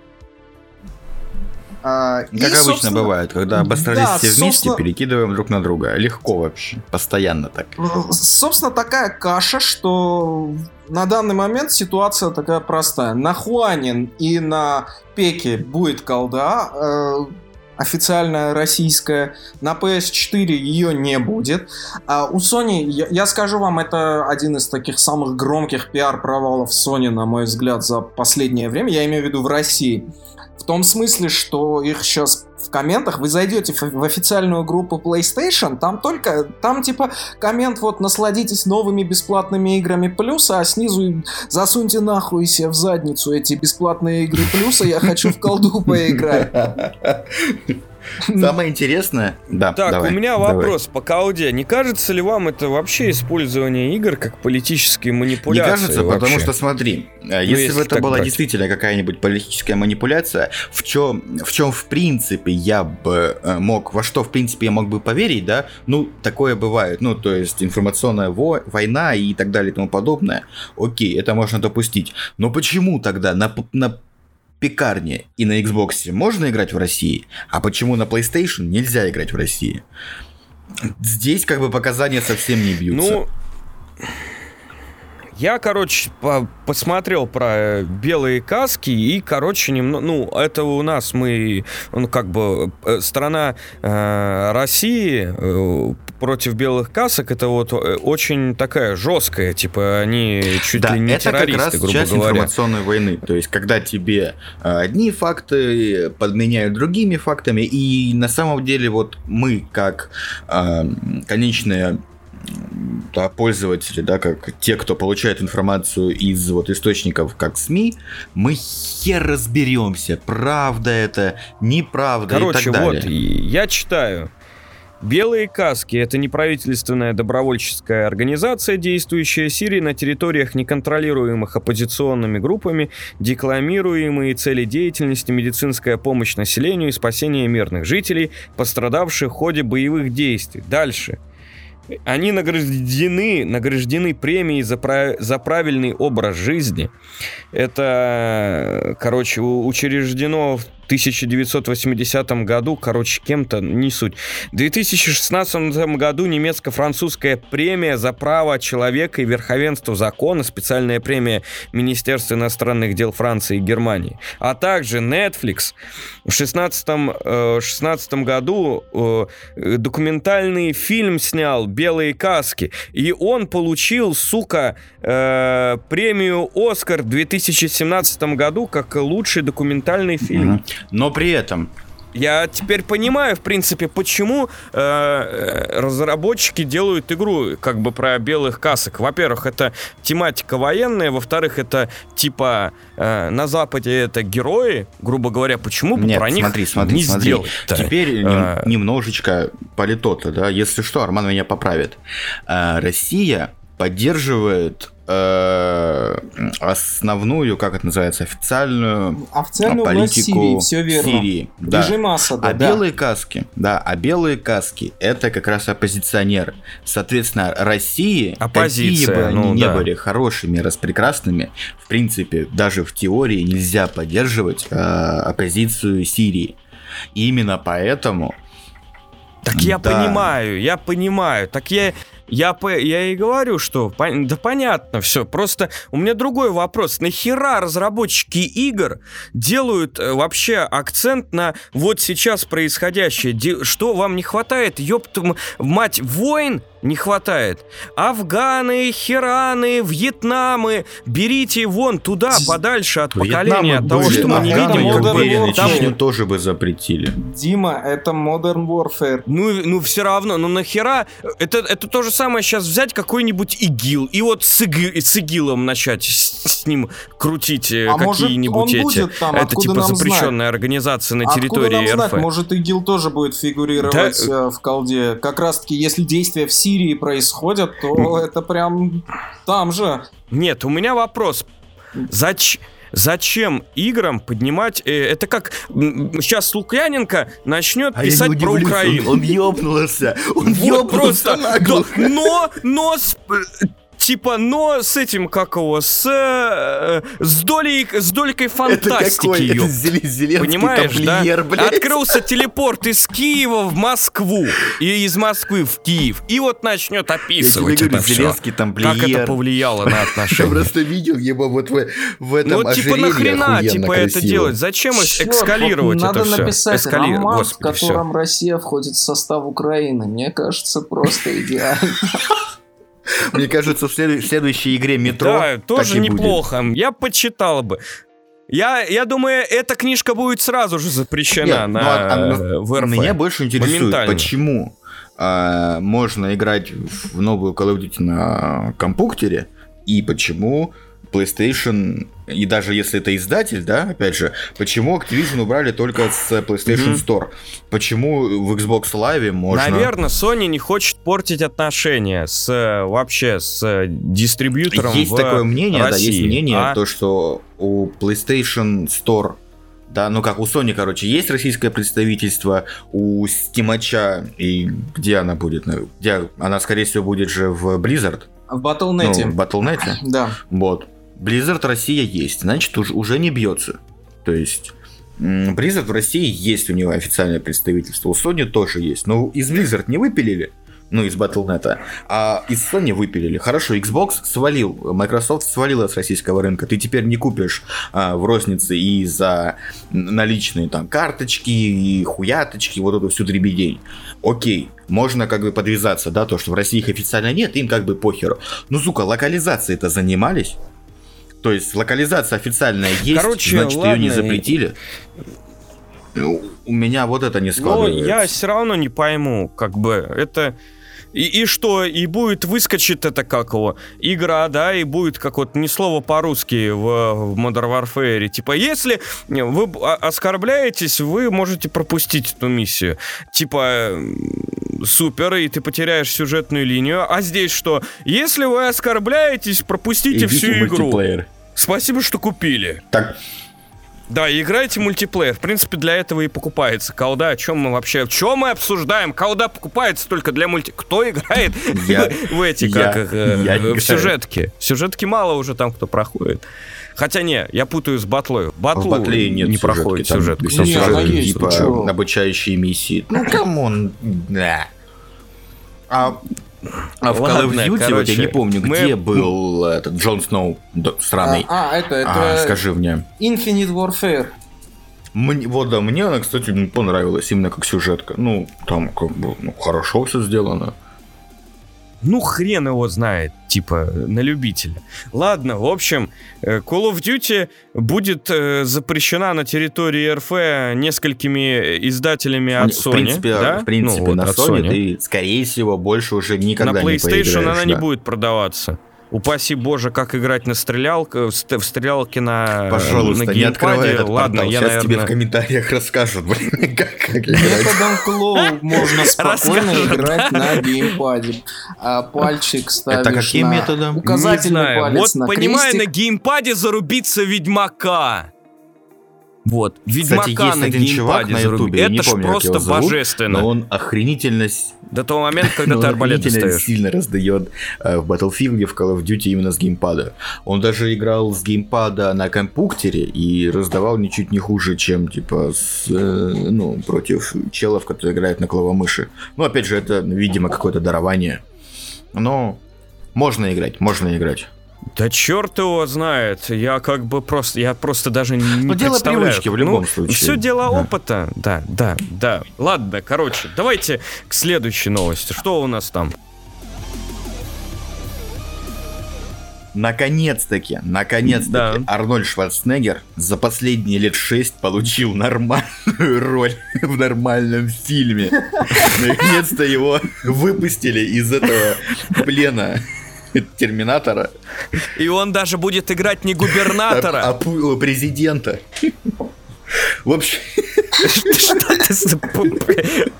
А, как и, обычно собственно... бывает, когда обосрались да, все вместе, собственно... перекидываем друг на друга. Легко вообще, постоянно так. Собственно, такая каша, что на данный момент ситуация такая простая. На Хуанин и на Пеке будет колда. Э, официальная российская. На PS4 ее не будет. А у Sony, я, я скажу вам, это один из таких самых громких пиар-провалов Sony, на мой взгляд, за последнее время. Я имею в виду в России. В том смысле, что их сейчас в комментах, вы зайдете в официальную группу PlayStation, там только, там типа коммент вот насладитесь новыми бесплатными играми плюса, а снизу засуньте нахуй себе в задницу эти бесплатные игры плюса, я хочу в колду [laughs] поиграть. [laughs] Самое интересное... Да, Так, давай, у меня давай. вопрос по колде. Не кажется ли вам это вообще использование игр как политические Не манипуляции? кажется, потому вообще? что смотри, э, если, если бы это была брать. действительно какая-нибудь политическая манипуляция, в чем, в чем в принципе я бы э, мог, во что в принципе я мог бы поверить, да, ну такое бывает, ну то есть информационная во- война и так далее и тому подобное, окей, это можно допустить, но почему тогда на, на пекарне и на Xbox можно играть в России, а почему на PlayStation нельзя играть в России? Здесь как бы показания совсем не бьются. Ну, я, короче, по- посмотрел про э, белые каски и, короче, немного, ну, это у нас мы, ну, как бы э, страна э, России э, против белых касок, это вот э, очень такая жесткая, типа они чуть да, ли не это террористы, как раз грубо часть говоря. информационной войны. То есть, когда тебе одни факты подменяют другими фактами, и на самом деле вот мы, как э, конечные м, да, пользователи, да, как те, кто получает информацию из вот источников, как СМИ, мы хер разберемся, правда это, неправда и Короче, так далее. вот, и я читаю. Белые каски – это неправительственная добровольческая организация, действующая в Сирии на территориях, неконтролируемых оппозиционными группами, декламируемые цели деятельности, медицинская помощь населению и спасение мирных жителей, пострадавших в ходе боевых действий. Дальше. Они награждены, награждены премией за, за правильный образ жизни. Это, короче, учреждено в 1980 году, короче, кем-то, не суть. В 2016 году немецко-французская премия за право человека и верховенство закона, специальная премия Министерства иностранных дел Франции и Германии. А также Netflix в 2016 году э, документальный фильм снял «Белые каски», и он получил, сука, э, премию «Оскар» в 2017 году как лучший документальный фильм. Мгм. Но при этом Я теперь понимаю, в принципе, почему э, э, разработчики делают игру как бы про белых касок. Во-первых, это тематика военная, во-вторых, это типа э, на Западе это герои, грубо говоря, почему бы Нет, про них смотри, смотри, не смотри. сделать? Теперь А. немножечко политота, да. Если что, Арман меня поправит. А, Россия поддерживает основную, как это называется, официальную Официальную власть политику Сирии, все верно. Сирии, да. Режим Асада, А да. белые каски, да, а белые каски это как раз оппозиционеры. Соответственно, России, Оппозиция, какие бы они ну не да. были хорошими, распрекрасными, в принципе, даже в теории нельзя поддерживать э, оппозицию Сирии. И именно поэтому Так я Да. понимаю, я понимаю. Так я, я, я и говорю, что да понятно все. Просто у меня другой вопрос. Нахера разработчики игр делают э, вообще акцент на вот сейчас происходящее? Что вам не хватает? Ёпта, м- мать, войн не хватает. Афганы, Хираны, Вьетнамы. Берите вон туда, подальше от поколения, и от того, были, что мы не видим. Modern там- Чечню тоже бы запретили. Дима, это Modern Warfare. Ну, ну все равно, ну нахера? Это, это то же самое сейчас взять какой-нибудь ИГИЛ и вот с, Иги- с ИГИЛом начать с ним крутить э, А какие-нибудь эти. будет там, это откуда типа нам запрещенная организация на Откуда территории нам знать, РФ. может ИГИЛ тоже будет фигурировать э, в колде. Как раз таки, если действия в Сирии происходят, то это прям там же. Нет, у меня вопрос. Зач... Зачем играм поднимать... э, это как сейчас Лукьяненко начнет А писать про удивлюсь, Украину. Он, он ёбнулся. Он Вот ёбнулся просто. да, но, но с- типа, но с этим, как его, с, э, с, долей, с долькой фантастики, Это ёп. Зеле- Зеленский Понимаешь, да? тамплиер, блядь. Открылся телепорт из Киева в Москву и из Москвы в Киев. И вот начнет Я тебе описывать говорю, это все. Зеленский тамплиер. Как это повлияло на Я отношения. просто видел его вот в, в этом Ну, типа, нахрена, типа, это делать? Зачем Чёрт, экскалировать вот это надо все? написать Эскали- роман, в Господи, всё. котором Россия входит в состав Украины. Мне кажется, просто идеально. [laughs] Мне кажется, в следу- в следующей игре метро Да, тоже неплохо. Я почитал бы. Я, я думаю, эта книжка будет сразу же запрещена Нет, на, ну, а- а, э, в РФ. Меня больше интересует, почему а, можно играть в новую Call of Duty на компьютере и почему PlayStation, и даже если это издатель, да, опять же, почему Activision убрали только с PlayStation. Store? Почему в Xbox Live можно... Наверное, Sony не хочет портить отношения с э, вообще с э, дистрибьютором Есть в такое мнение, да, есть России, мнение, а? то, что у PlayStation Store, да, ну как у Sony, короче, есть российское представительство, у Стимача, и где она будет? Где она, скорее всего, будет же в Blizzard, В Battle.net. ну, в Battle.net. Да. Вот. Blizzard Россия есть, значит, уж- уже не бьется. То есть... Blizzard в России есть у него официальное представительство, у Sony тоже есть. Но из Blizzard не выпилили, ну, из Battle.net, а из Sony выпилили. Хорошо, Xbox свалил, Microsoft свалила с российского рынка. Ты теперь не купишь а, в рознице и за наличные там карточки и хуяточки, вот эту всю дребедень. Окей, можно как бы подвязаться, да, то, что в России их официально нет, им как бы похеру. Ну, сука, локализацией-то занимались? То есть локализация официальная есть, Короче, значит, ее не ладно, запретили. Ну, У меня вот это не Но складывается. я все равно не пойму, как бы это. И, и что, и будет выскочит это как его, игра, да, и будет как вот ни слова по-русски в, в Modern Warfare. Типа, если вы оскорбляетесь, вы можете пропустить эту миссию. Типа, супер, и ты потеряешь сюжетную линию. А здесь что? Если вы оскорбляетесь, пропустите Идите всю игру. Спасибо, что купили. Так, Да, и играйте в мультиплеер. В принципе, для этого и покупается колда. О чем мы вообще... Что мы обсуждаем? Колда покупается только для мульти... Кто играет [laughs] в эти, как их, э, в сюжетки? Сюжетки мало уже там, кто проходит. Хотя не, я путаю с батлой. Батлу в батле нет не сюжетки, проходит там сюжетку. все Не, она сюжетки есть, типа обучающие миссии. Ну, come on, да. А, а в Call of Duty, вот я не помню, мы- где был этот Джон Сноу сраный. А, а, это, А, это скажи мне. Infinite Warfare. Мне, вот да, мне она, кстати, м, понравилась именно как сюжетка. Ну, там как бы ну, хорошо все сделано. Ну, хрен его знает, типа, на любителя. Ладно, в общем, э, Call of Duty будет э, запрещена на территории РФ несколькими издателями от в Sony. принципе, да? в принципе Ну, вот на от Sony, ты, скорее всего, больше уже никогда на не PlayStation поиграешь. она не да. будет продаваться. Упаси боже, как играть на стрелялке, в ст- в стрелялке на, Пожалуйста, на не открывай геймпаде. этот Ладно, портал. я, Сейчас тебе в наверное... комментариях расскажут, блин, [laughs] как, как играть. Методом клоу можно [laughs] спокойно играть на геймпаде. А пальчик ставишь Это каким на методом? Указательный палец Вот на понимаю, на геймпаде зарубиться Ведьмака. Вот, Кстати, Ведьмака есть на один чувак на ютубе, Это ж просто божественно. Но он охренительно, с- До того момента, когда ты арбалет достаешь. сильно раздает э, в Battlefield, в Call of Duty именно с геймпада. Он даже играл с геймпада на компьютере и раздавал ничуть не хуже, чем типа с, э, ну, против челов, которые играют на клавомыши. Ну, опять же, это, видимо, какое-то дарование. Но можно играть, можно играть. Да черт его знает. Я как бы просто, я просто даже не Ну, дело привычки в любом случае. Все дело Да. опыта. Да, да, да. Ладно, короче, давайте к следующей новости. Что у нас там? Наконец-таки, наконец-таки, Да. Арнольд Шварценеггер за последние лет шесть получил нормальную [laughs] роль в нормальном фильме. [laughs] Наконец-то его выпустили из этого плена [laughs] Терминатора, И он даже будет играть не а, губернатора. а пу- президента. [laughs] В общем, Что ты с- пу-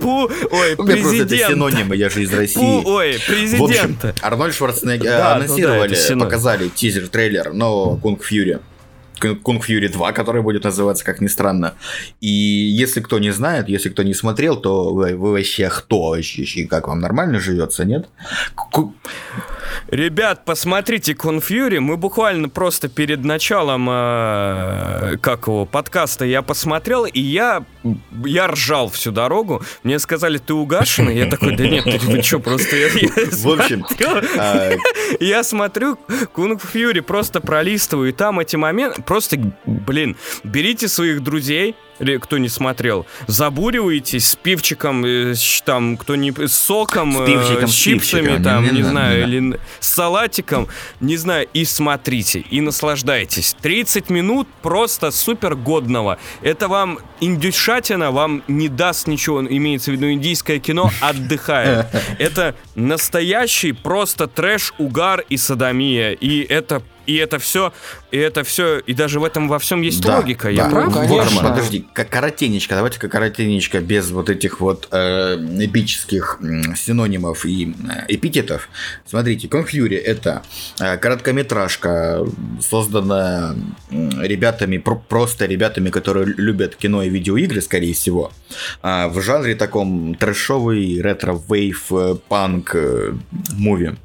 пу- Ой, у меня просто это президент. синонимы, я же из Пу- России. Ой, В общем, президента. Арнольд Шварценеггер Да, ну да, анонсировали, это синоним. показали тизер-трейлер нового Кунг Фьюри. Кунг Фьюри 2, который будет называться, как ни странно. И если кто не знает, если кто не смотрел, то вы, вы вообще кто? И Как вам нормально живется, нет? Ребят, посмотрите Конфьюри. Мы буквально просто перед началом э, как его, подкаста я посмотрел, и я, я ржал всю дорогу. Мне сказали, ты угашенный? Я такой, да нет, ты, вы что, просто... Я, я В общем, а, я смотрю Кунг Фьюри, просто пролистываю, и там эти моменты, просто, блин, берите своих друзей, ре- кто не смотрел, забуриваетесь с пивчиком, э, с, там, кто не, с соком, С э, пивчиком, с с чипсами, пивчиком, там, не- не, не знаю, не или с салатиком, не знаю, и смотрите, и наслаждайтесь. 30 минут просто супер годного. Это вам индюшатина, вам не даст ничего, имеется в виду индийское кино, отдыхает. [laughs] Это настоящий просто трэш, угар и садомия. И это и это все, и это все, и даже в этом во всем есть Да, логика. Я да. прав? Ну, Вот, конечно. подожди, как коротенечко, давайте-ка коротенечко, без вот этих вот э, эпических м, синонимов и э, эпитетов. Смотрите, Kung Fury это э, короткометражка, созданная ребятами, про- просто ребятами, которые любят кино и видеоигры, скорее всего, а, в жанре таком трэшовый retrowave, э, панк, э, муви,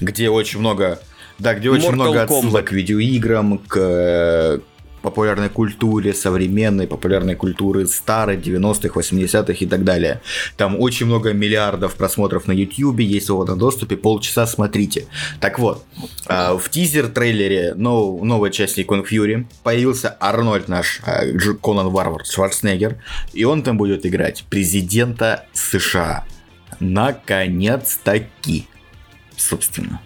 где очень много... Да, где очень Mortal много Kombat. отсылок к видеоиграм, к э, популярной культуре, современной популярной культуры старой, 90-х, 80-х и так далее. Там очень много миллиардов просмотров на YouTube, есть в свободном доступе, полчаса смотрите. Так вот, а, в тизер-трейлере нов- новой части Kong Fury появился Арнольд наш, а, Конан Варвар Шварценеггер, и он там будет играть президента США. Наконец-таки. Собственно.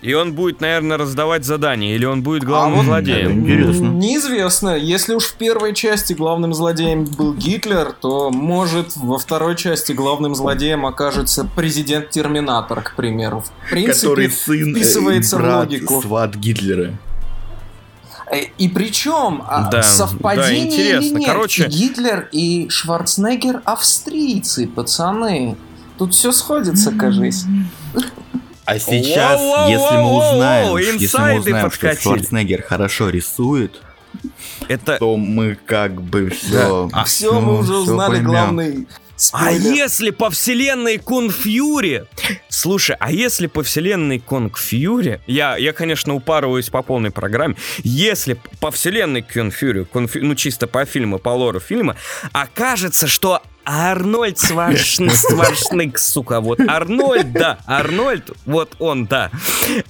И он будет, наверное, раздавать задания, или он будет А главным вот, злодеем. Интересно. Неизвестно. Если уж в первой части главным злодеем был Гитлер, то может во второй части главным злодеем окажется президент Терминатор, к примеру. В принципе, который сын, э, вписывается в брат, логику. сват Гитлера. Э, И причем а, Да, совпадение да, интересно. или нет? Короче- Гитлер и Шварценеггер австрийцы, пацаны. Тут все сходится, кажись. А сейчас, если мы узнаем, если мы узнаем, что. Шварценеггер хорошо рисует, Это... то мы как бы все... А все, мы уже узнали главный А спойлер. если по вселенной Конфьюри... Слушай, а если по вселенной Конфьюри... Я, я, конечно, упарываюсь по полной программе. Если по вселенной Конфьюри, ну чисто по фильму, по лору фильма, окажется, что Арнольд Сваршн- [laughs] Сваршник, сука, вот Арнольд, да, Арнольд, вот он, да.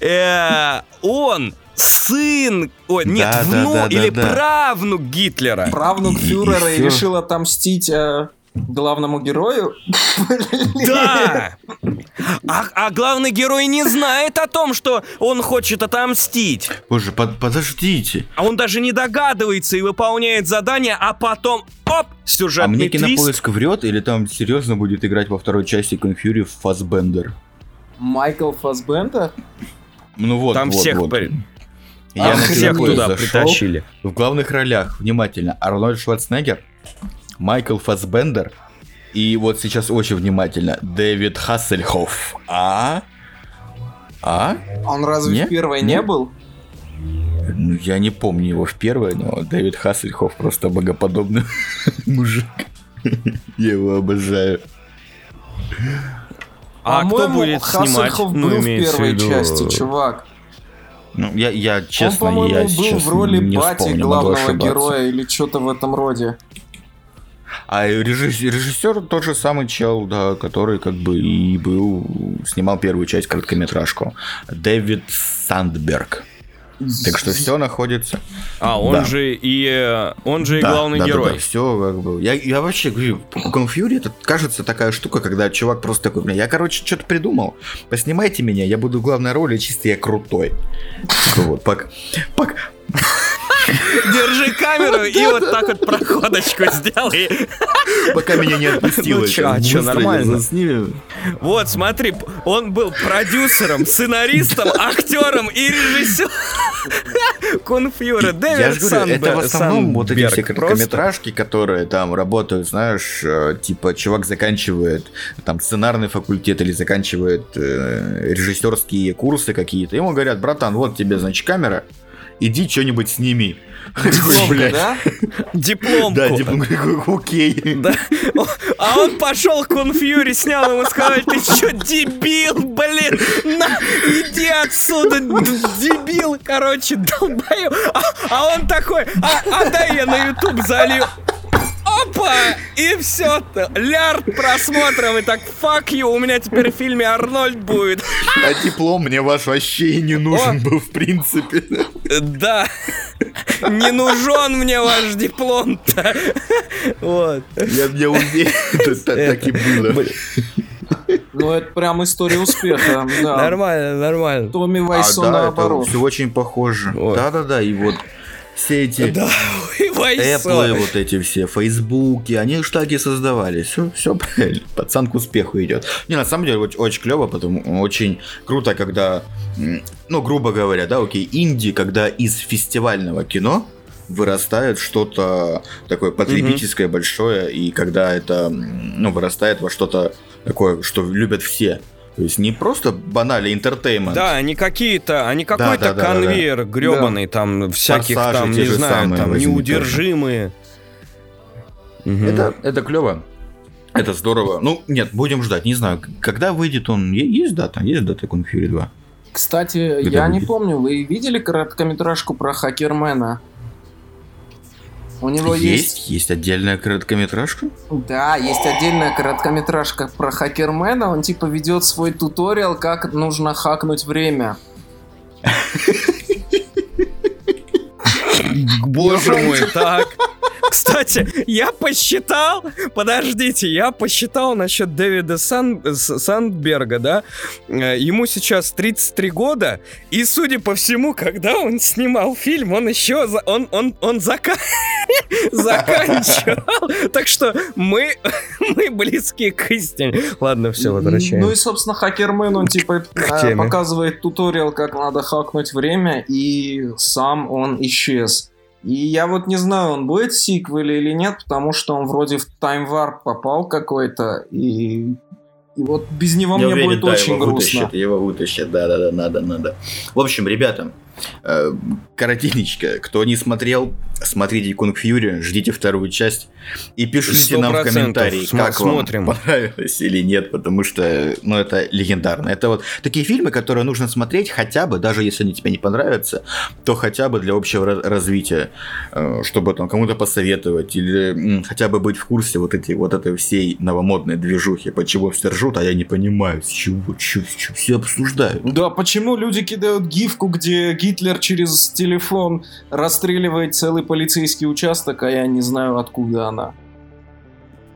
Э, он сын, ой, нет, Да, внук да, да, или да. правнук Гитлера. Правнук И- и фюрера и, всё. решил отомстить э, главному герою. [laughs] Да! А, а главный герой не знает о том, что он хочет отомстить. Боже, под- подождите. А он даже не догадывается и выполняет задание, а потом, оп, А сюжетный мне твист. кинопоиск врет, или там серьезно будет играть во второй части Конфьюри Фасбендер? Майкл Фасбендер? Ну вот, Там вот, всех вот. при- Я А, на всех туда зашел. притащили. В главных ролях, внимательно, Арнольд Шварценеггер, Майкл Фасбендер и вот сейчас очень внимательно, Дэвид Хассельхоф. А? А? Он разве Не? в первой Не? не был? Ну, я не помню его в первой, но Дэвид Хассельхоф просто богоподобный [laughs] мужик. Я его обожаю. А кто будет снимать? Хассельхоф Ну, был в первой части, чувак. Ну, я, я честно, Он, я был сейчас в роли не бати вспомню, главного героя или что-то в этом роде. А режиссер, режиссер тот же самый чел, да, который как бы и был, снимал первую часть короткометражку. Дэвид Сандберг. Так что все находится. А, он Да. же и э, он же и Да, главный да, да, герой. да, все как бы. Я, я вообще говорю, Конфьюри это кажется такая штука, когда чувак просто такой, бля, я короче что-то придумал. Поснимайте меня, я буду в главной роли, чисто я крутой. Такой Вот, пак, пак, Держи камеру и вот так вот проходочку сделай. пока меня не отпустило. Ну чё, а чё, нормально? Вот, смотри, он был продюсером, сценаристом, актером и режиссером. [laughs] Конфьюра, Дэвид говорю, это в основном вот эти все короткометражки, которые там работают, знаешь, э, типа чувак заканчивает там сценарный факультет или заканчивает э, режиссерские курсы какие-то. Ему говорят, братан, вот тебе, значит, камера, иди что-нибудь сними. Дипломка, да? Дипломку. Да, дипломку, [laughs] окей. Да. А он пошел к Конфьюри, снял ему сказали, ты что, дебил, блин, на, иди отсюда, дебил, короче, долбаю. А, а он такой, а, а дай я на YouTube залью. Опа! И все, лярд просмотров, и так, fuck you, у меня теперь в фильме Арнольд будет. А диплом мне ваш вообще и не нужен был, в принципе. Да, не нужен мне ваш диплом-то. Вот. Я, я уверен, это та- так и было. Ну, это прям история успеха. Да. Нормально, нормально. Томми А, Вайсо да, это наоборот. все очень похоже. Вот. Да-да-да, и вот все эти Да. [laughs] Apple, вот эти все, Фейсбуки, они так и создавались. Все, все правильно. Пацан к успеху идет. Не, на самом деле, очень, очень клево, потому очень круто, когда, ну, грубо говоря, да, окей, инди, когда из фестивального кино вырастает что-то такое потребительское большое, и когда это, ну, вырастает во что-то такое, что любят все. То есть не просто банальный entertainment. Да, они какие-то, они какой-то да, да, да, конвейер гребаный, там, всяких Форсажи там, не знаю, там, неудержимые. Мгм. Это, это клево. Это здорово. Ну, нет, будем ждать. Не знаю, когда выйдет он. Есть дата? Есть дата Kung Fury 2? Кстати, Где я не будет? помню, вы видели короткометражку про Хакермена? У него есть... есть, есть отдельная короткометражка. Да, есть отдельная короткометражка про Хакермена. Он типа ведет свой туториал, как нужно хакнуть время. [laughs] Боже мой, так. Кстати, я посчитал, подождите, я посчитал насчет Дэвида Сан- Сандберга, да? Э, Ему сейчас 33 года, и, судя по всему, когда он снимал фильм, он еще, за- он, он, он зака- [laughs] заканчивал. Так что мы, [laughs] мы близки к истине. Ладно, все, Ну и, собственно, Хакермен, он типа [laughs] показывает туториал, как надо хакнуть время, и сам он исчез. И я вот не знаю, он будет в сиквеле или нет, потому что он вроде в Time Warp попал какой-то, и, и вот без него Я мне уверен, будет да, очень его грустно. вытащат, его вытащат, да-да-да, надо, надо. В общем, ребята, э, коротенечко, кто не смотрел, смотрите Kung Fury, ждите вторую часть и пишите нам в комментарии, Смо- как смотрим. вам понравилось или нет, потому что, ну, это легендарно. Это вот такие фильмы, которые нужно смотреть хотя бы, даже если они тебе не понравятся, то хотя бы для общего развития, э, чтобы там кому-то посоветовать или хотя бы быть в курсе вот, эти, вот этой всей новомодной движухи, почему все ржут, а я не понимаю, с чего, чё, чё все обсуждают. Да, почему люди кидают гифку, где Гитлер через телефон расстреливает целый полицейский участок, а я не знаю, откуда она?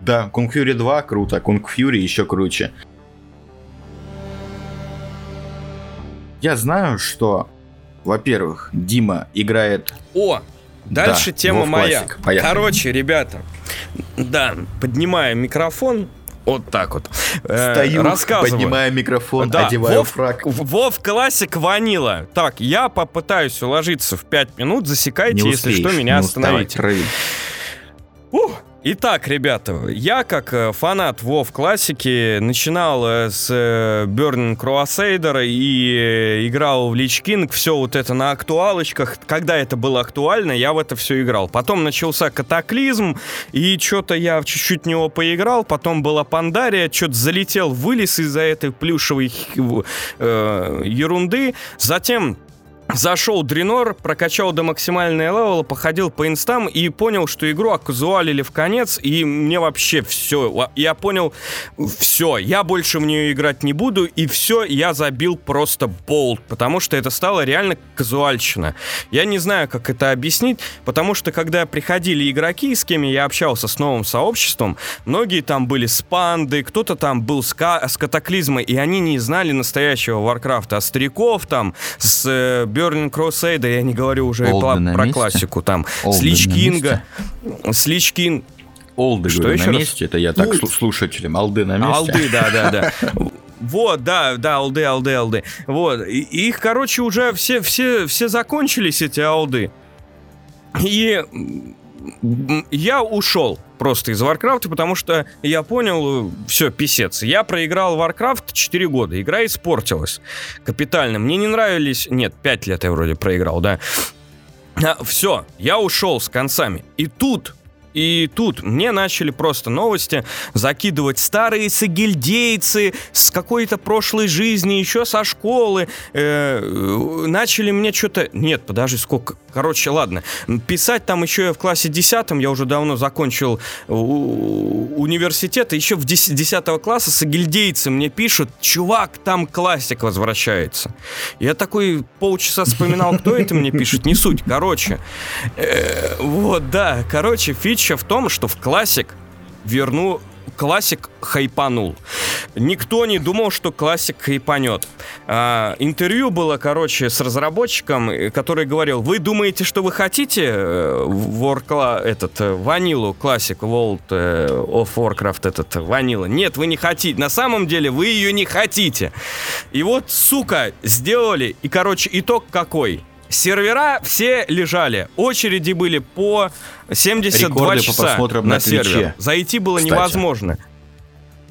Да, Kung Fury 2 круто, Kung Fury еще круче. Я знаю, что, во-первых, Дима играет... О, дальше Да, тема моя. Поехали. Короче, ребята, да, поднимаю микрофон, вот так вот. э, Стою, рассказываю. поднимаю микрофон, Да, одеваю Вов, фраг. Вов Классик Ванила. Так, я попытаюсь уложиться в 5 минут, засекайте, Не если успеешь, что, меня не уставай, остановите. Ух. Итак, ребята, я как э, фанат WoW классики начинал э, с э, Burning Crusader и играл в Lich King, все вот это на актуалочках. Когда это было актуально, я в это все играл. Потом начался Катаклизм, и что-то я чуть-чуть в него поиграл. Потом была Пандария, что-то залетел, вылез из-за этой плюшевой э, ерунды. Затем Зашел Дренор, прокачал до максимального левела, походил по инстам и понял, что игру оказуалили в конец, и мне вообще все. Я понял, все, я больше в нее играть не буду, и все, я забил просто болт, потому что это стало реально казуальщина. Я не знаю, как это объяснить, потому что когда приходили игроки, с кем я общался с новым сообществом, многие там были с панды, кто-то там был с, с катаклизмой, и они не знали настоящего Варкрафта, а стариков там с э, Burning Crusade, я не говорю уже Олды про, на про месте? классику, там, Олды с на Лич Кинга, с Лич Кин- Олды, Что говорю, еще на раз? месте. Это я так Ну, слу- слушателям. Олды на месте. Олды, да, да, да. [laughs] Вот, да, да, олды, олды, олды. Вот, и, их, короче, уже все, все, все закончились, эти олды. И я ушел просто из Варкрафта, потому что я понял, все, писец. Я проиграл Warcraft 4 года, игра испортилась капитально. Мне не нравились... Нет, 5 лет я вроде проиграл, да. А, все, я ушел с концами. И тут и тут мне начали просто новости закидывать старые сагильдейцы с какой-то прошлой жизни, еще со школы. Э, начали мне что-то... Нет, подожди, сколько... Короче, ладно. Писать там еще в классе 10 я уже давно закончил университет. И еще в 10, 10 класса сагильдейцы мне пишут, чувак, там классик возвращается. Я такой полчаса вспоминал, кто это мне пишет, не суть. Короче, э, вот, да, короче, фич фича в том, что в классик верну классик хайпанул. Никто не думал, что классик хайпанет. А, интервью было, короче, с разработчиком, э, который говорил, вы думаете, что вы хотите э, Warcla, этот, э, ванилу, классик World of Warcraft, этот, ванила? Нет, вы не хотите. На самом деле вы ее не хотите. И вот, сука, сделали. И, короче, итог какой? Сервера все лежали. Очереди были по 72 Рекорды часа по на, на сервер. Зайти было Кстати. невозможно.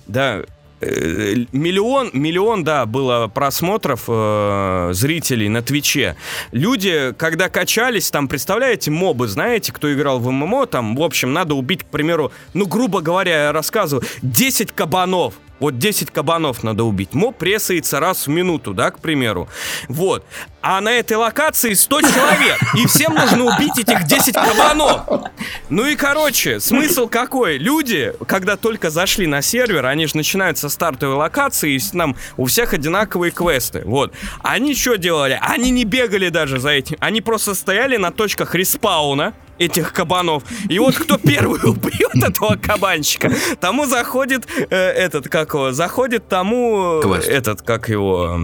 Да, э, миллион, миллион, да, было просмотров э, зрителей на Твиче. Люди, когда качались, там, представляете, мобы, знаете, кто играл в ММО, там, в общем, надо убить, к примеру, ну, грубо говоря, я рассказываю, 10 кабанов. Вот 10 кабанов надо убить. Моб прессается раз в минуту, да, к примеру. Вот. А на этой локации 100 человек. И всем нужно убить этих 10 кабанов. Ну и, короче, смысл какой? Люди, когда только зашли на сервер, они же начинают со стартовой локации, и нам у всех одинаковые квесты. Вот. Они что делали? Они не бегали даже за этим. Они просто стояли на точках респауна, этих кабанов. И вот кто первый [laughs] убьет этого кабанчика, тому заходит э, этот, как его, заходит тому Квест. этот, как его,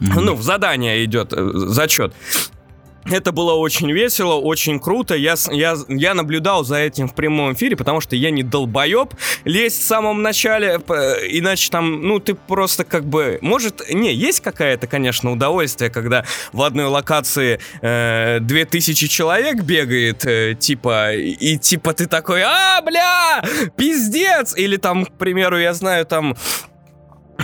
mm-hmm. ну, в задание идет э, зачет. Это было очень весело, очень круто. Я, я, я наблюдал за этим в прямом эфире, потому что я не долбоеб лезть в самом начале, иначе там, ну, ты просто как бы... Может, не, есть какая-то, конечно, удовольствие, когда в одной локации э, 2000 человек бегает, э, типа, и, типа ты такой, а, бля, пиздец! Или там, к примеру, я знаю, там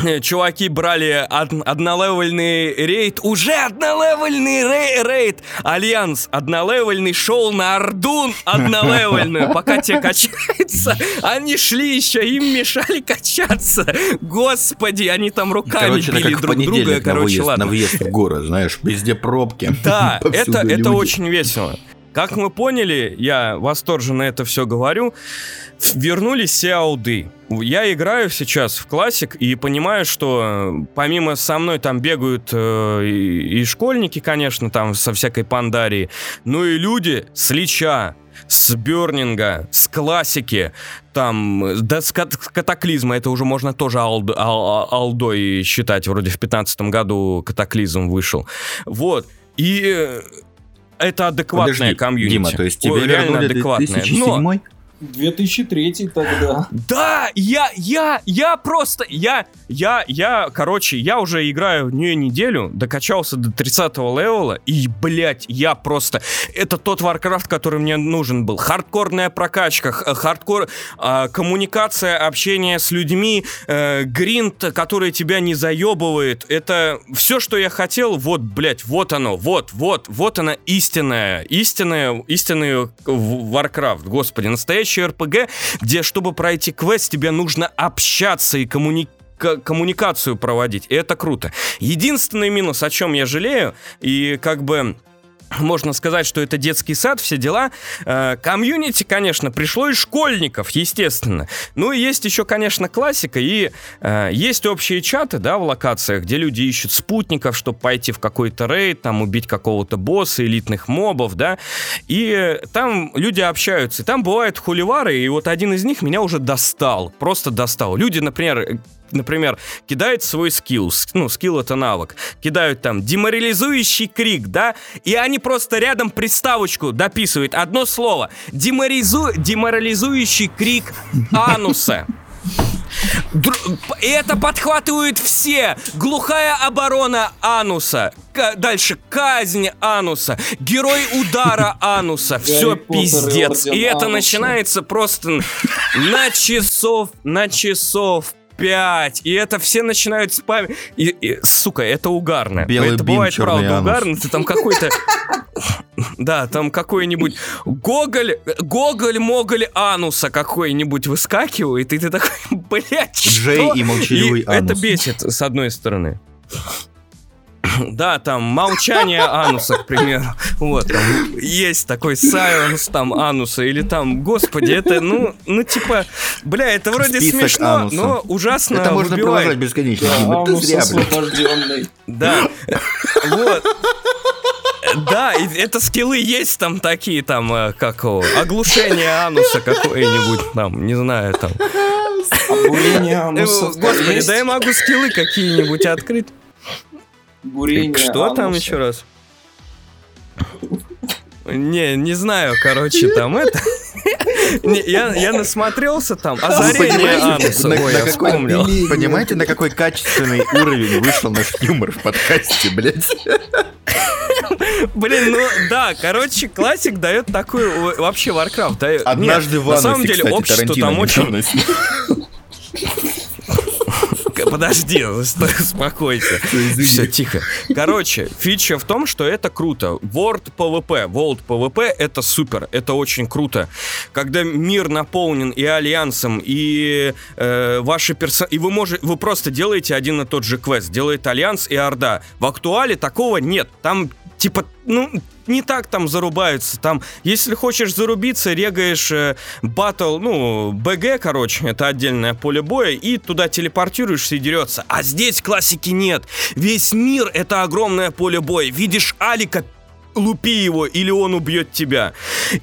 [clears throat] чуваки брали од- однолевельный рейд, уже однолевельный рей- рейд, Альянс однолевельный шел на Орду однолевельную, пока те [laughs] качаются, они шли еще, им мешали качаться, господи, они там руками короче, били друг друга, короче, выезд, ладно. На въезд в город, знаешь, везде пробки. Да, [laughs] это, это очень весело. Как мы поняли, я восторженно это все говорю, вернулись все ауды. Я играю сейчас в классик и понимаю, что э, помимо со мной там бегают э, и, и школьники, конечно, там со всякой пандарией, но и люди с Лича, с Бернинга, с классики, там, да, с катаклизма, это уже можно тоже алд, ал, алдой считать, вроде в 15 году катаклизм вышел. Вот. И э, это адекватная Подожди, комьюнити. Дима, то есть тебе Ой, реально адекватная. 2007? Но 2003 тогда. Да, я, я, я просто, я, я, я, короче, я уже играю в нее неделю, докачался до 30 левела, и, блядь, я просто, это тот Warcraft, который мне нужен был. Хардкорная прокачка, хардкор, э, коммуникация, общение с людьми, э, гринд, который тебя не заебывает, это все, что я хотел, вот, блядь, вот оно, вот, вот, вот она истинная, истинная, истинный Warcraft, господи, настоящий настоящий РПГ, где, чтобы пройти квест, тебе нужно общаться и коммуникировать коммуникацию проводить. И это круто. Единственный минус, о чем я жалею, и как бы можно сказать, что это детский сад, все дела. Э, комьюнити, конечно, пришло из школьников, естественно. Ну и есть еще, конечно, классика, и э, есть общие чаты, да, в локациях, где люди ищут спутников, чтобы пойти в какой-то рейд, там убить какого-то босса, элитных мобов, да, и там люди общаются, и там бывают хуливары, и вот один из них меня уже достал, просто достал. Люди, например, например, кидает свой скилл, ну, скилл это навык, кидают там деморализующий крик, да, и они просто рядом приставочку дописывают, одно слово, деморализу... деморализующий крик ануса. И это подхватывают все. Глухая оборона ануса. К дальше казнь ануса. Герой удара ануса. Все пиздец. И это начинается просто на часов, на часов 5. И это все начинают спамить. И, и, сука, это угарно. Белый это бим, бывает, правда, анус. угарно. Ты там какой-то... [laughs] Да, там какой-нибудь Гоголь, Гоголь, Моголь, Ануса какой-нибудь выскакивает, и ты такой, [laughs] блядь? Джей и молчаливый И анус. это бесит, с одной стороны. [laughs] Да, там молчание ануса, к примеру. Вот, там есть такой сайленс там ануса. Или там, господи, это, ну, ну типа, бля, это вроде Список смешно, ануса. но ужасно Это можно выбивает. продолжать бесконечно. Дима, ты Анус зря, освобожденный. Да, вот. Да, это скиллы есть там такие, там, э, как оглушение ануса какое-нибудь, там, не знаю, там. Бурение Э, ануса. Господи, есть? да я могу скиллы какие-нибудь открыть. Бурение Что там ануса. еще раз? Не, не знаю, короче, там это... Не, я, я насмотрелся там. Озарение понимаете, ануса. Ой, я какой- вспомнил. Понимаете, на какой качественный уровень вышел наш юмор в подкасте, блядь? Блин, ну да, короче, классик дает такую вообще Warcraft. да, Однажды нет, в На самом деле, кстати, общество Тарантино там очень... Подожди, стой, [laughs] успокойся. [laughs] Все, тихо. Короче, фича в том, что это круто. World PvP, World PvP это супер, это очень круто. Когда мир наполнен и альянсом, и э, ваши персонажи, и вы можете, вы просто делаете один и тот же квест, делает альянс и орда. В актуале такого нет. Там типа, ну, не так там зарубаются. Там, если хочешь зарубиться, регаешь э, батл, ну, БГ, короче, это отдельное поле боя, и туда телепортируешься и дерется. А здесь классики нет. Весь мир это огромное поле боя. Видишь Алика, лупи его, или он убьет тебя.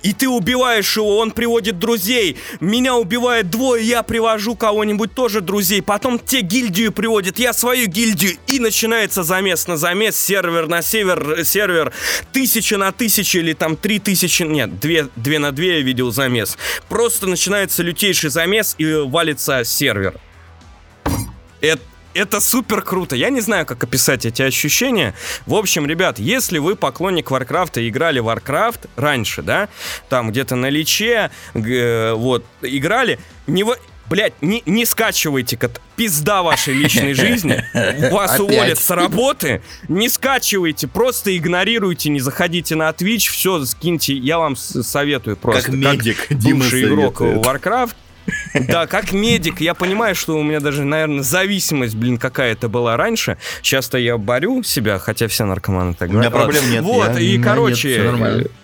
И ты убиваешь его, он приводит друзей. Меня убивает двое, я привожу кого-нибудь тоже друзей. Потом те гильдию приводят, я свою гильдию. И начинается замес на замес, сервер на север, сервер тысяча на тысячу или там три тысячи, нет, две, две на две я видел замес. Просто начинается лютейший замес и валится сервер. Это это супер круто. Я не знаю, как описать эти ощущения. В общем, ребят, если вы поклонник Варкрафта и играли в Warcraft раньше, да, там где-то на Личе, г- вот, играли, не во- Блять, не, не скачивайте, кот- пизда вашей личной жизни. Вас Опять. уволят с работы. Не скачивайте, просто игнорируйте, не заходите на Twitch, все, скиньте. Я вам советую просто. Как медик, Дима бывший игрок советует. Warcraft. Да, как медик, я понимаю, что у меня даже, наверное, зависимость, блин, какая-то была раньше. Часто я борю себя, хотя все наркоманы так У меня проблем нет. Вот, я- и, меня короче, нет. [clears throat]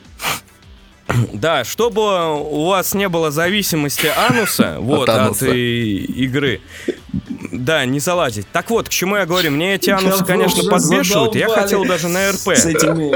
Да, чтобы у вас не было зависимости ануса [laughs] вот, от, ануса. и- игры. Да, не залазить. Так вот, к чему я говорю, мне эти анусы, конечно, уже подбешивают. Я хотел даже на РП. С этими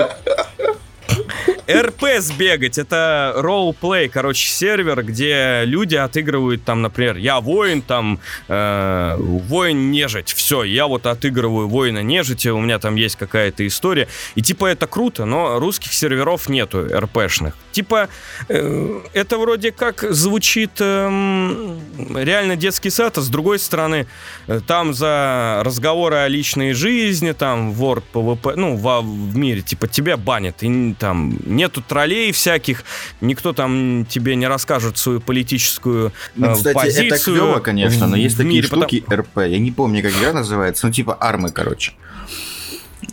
РП сбегать, это ролл-плей, короче, сервер, где люди отыгрывают там, например, я воин, там, э, воин-нежить, все, я вот отыгрываю воина-нежити, у меня там есть какая-то история, и типа это круто, но русских серверов нету РПшных. Типа, э, это вроде как звучит эм, реально детский сад, а с другой стороны, э, там за разговоры о личной жизни, там, Word, PvP, ну, во, в мире, типа, тебя банят, и там нету троллей всяких, никто там тебе не расскажет свою политическую Ну, э, кстати, позицию. это клево, конечно, но есть такие мире, потому- штуки РП. Я не помню, как игра называется, ну типа армы, короче.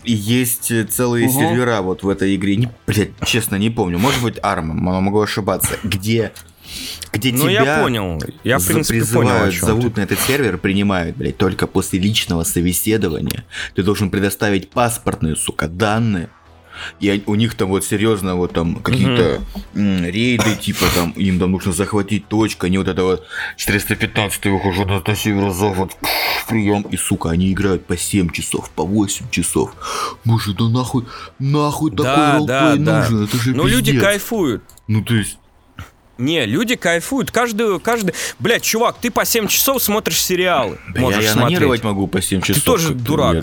И есть э, целые Мгм. сервера вот в этой игре. Не, блядь, честно, не помню. Может быть, арма, м- могу ошибаться. Где, где Ну, тебя я понял. Я, в принципе, понял, призывают, чем зовут на этот сервер, принимают, блядь, только после личного собеседования. Ты должен предоставить паспортные, сука, данные. И у них там вот серьезно вот там какие-то рейды, типа там, им там нужно захватить точку, они вот это вот 415 выхожу на, на северо-запад, прием, и, сука, они играют по 7 часов, по 8 часов. Боже, да нахуй, нахуй такой Да, ролплей да, да. нужен, это же Ну, люди кайфуют. Ну, то есть, Не, люди кайфуют. Каждый, каждый... Блядь, чувак, ты по 7 часов смотришь сериалы. да можешь я, я смотреть. могу по 7 часов. тоже как-то, дурак. Я,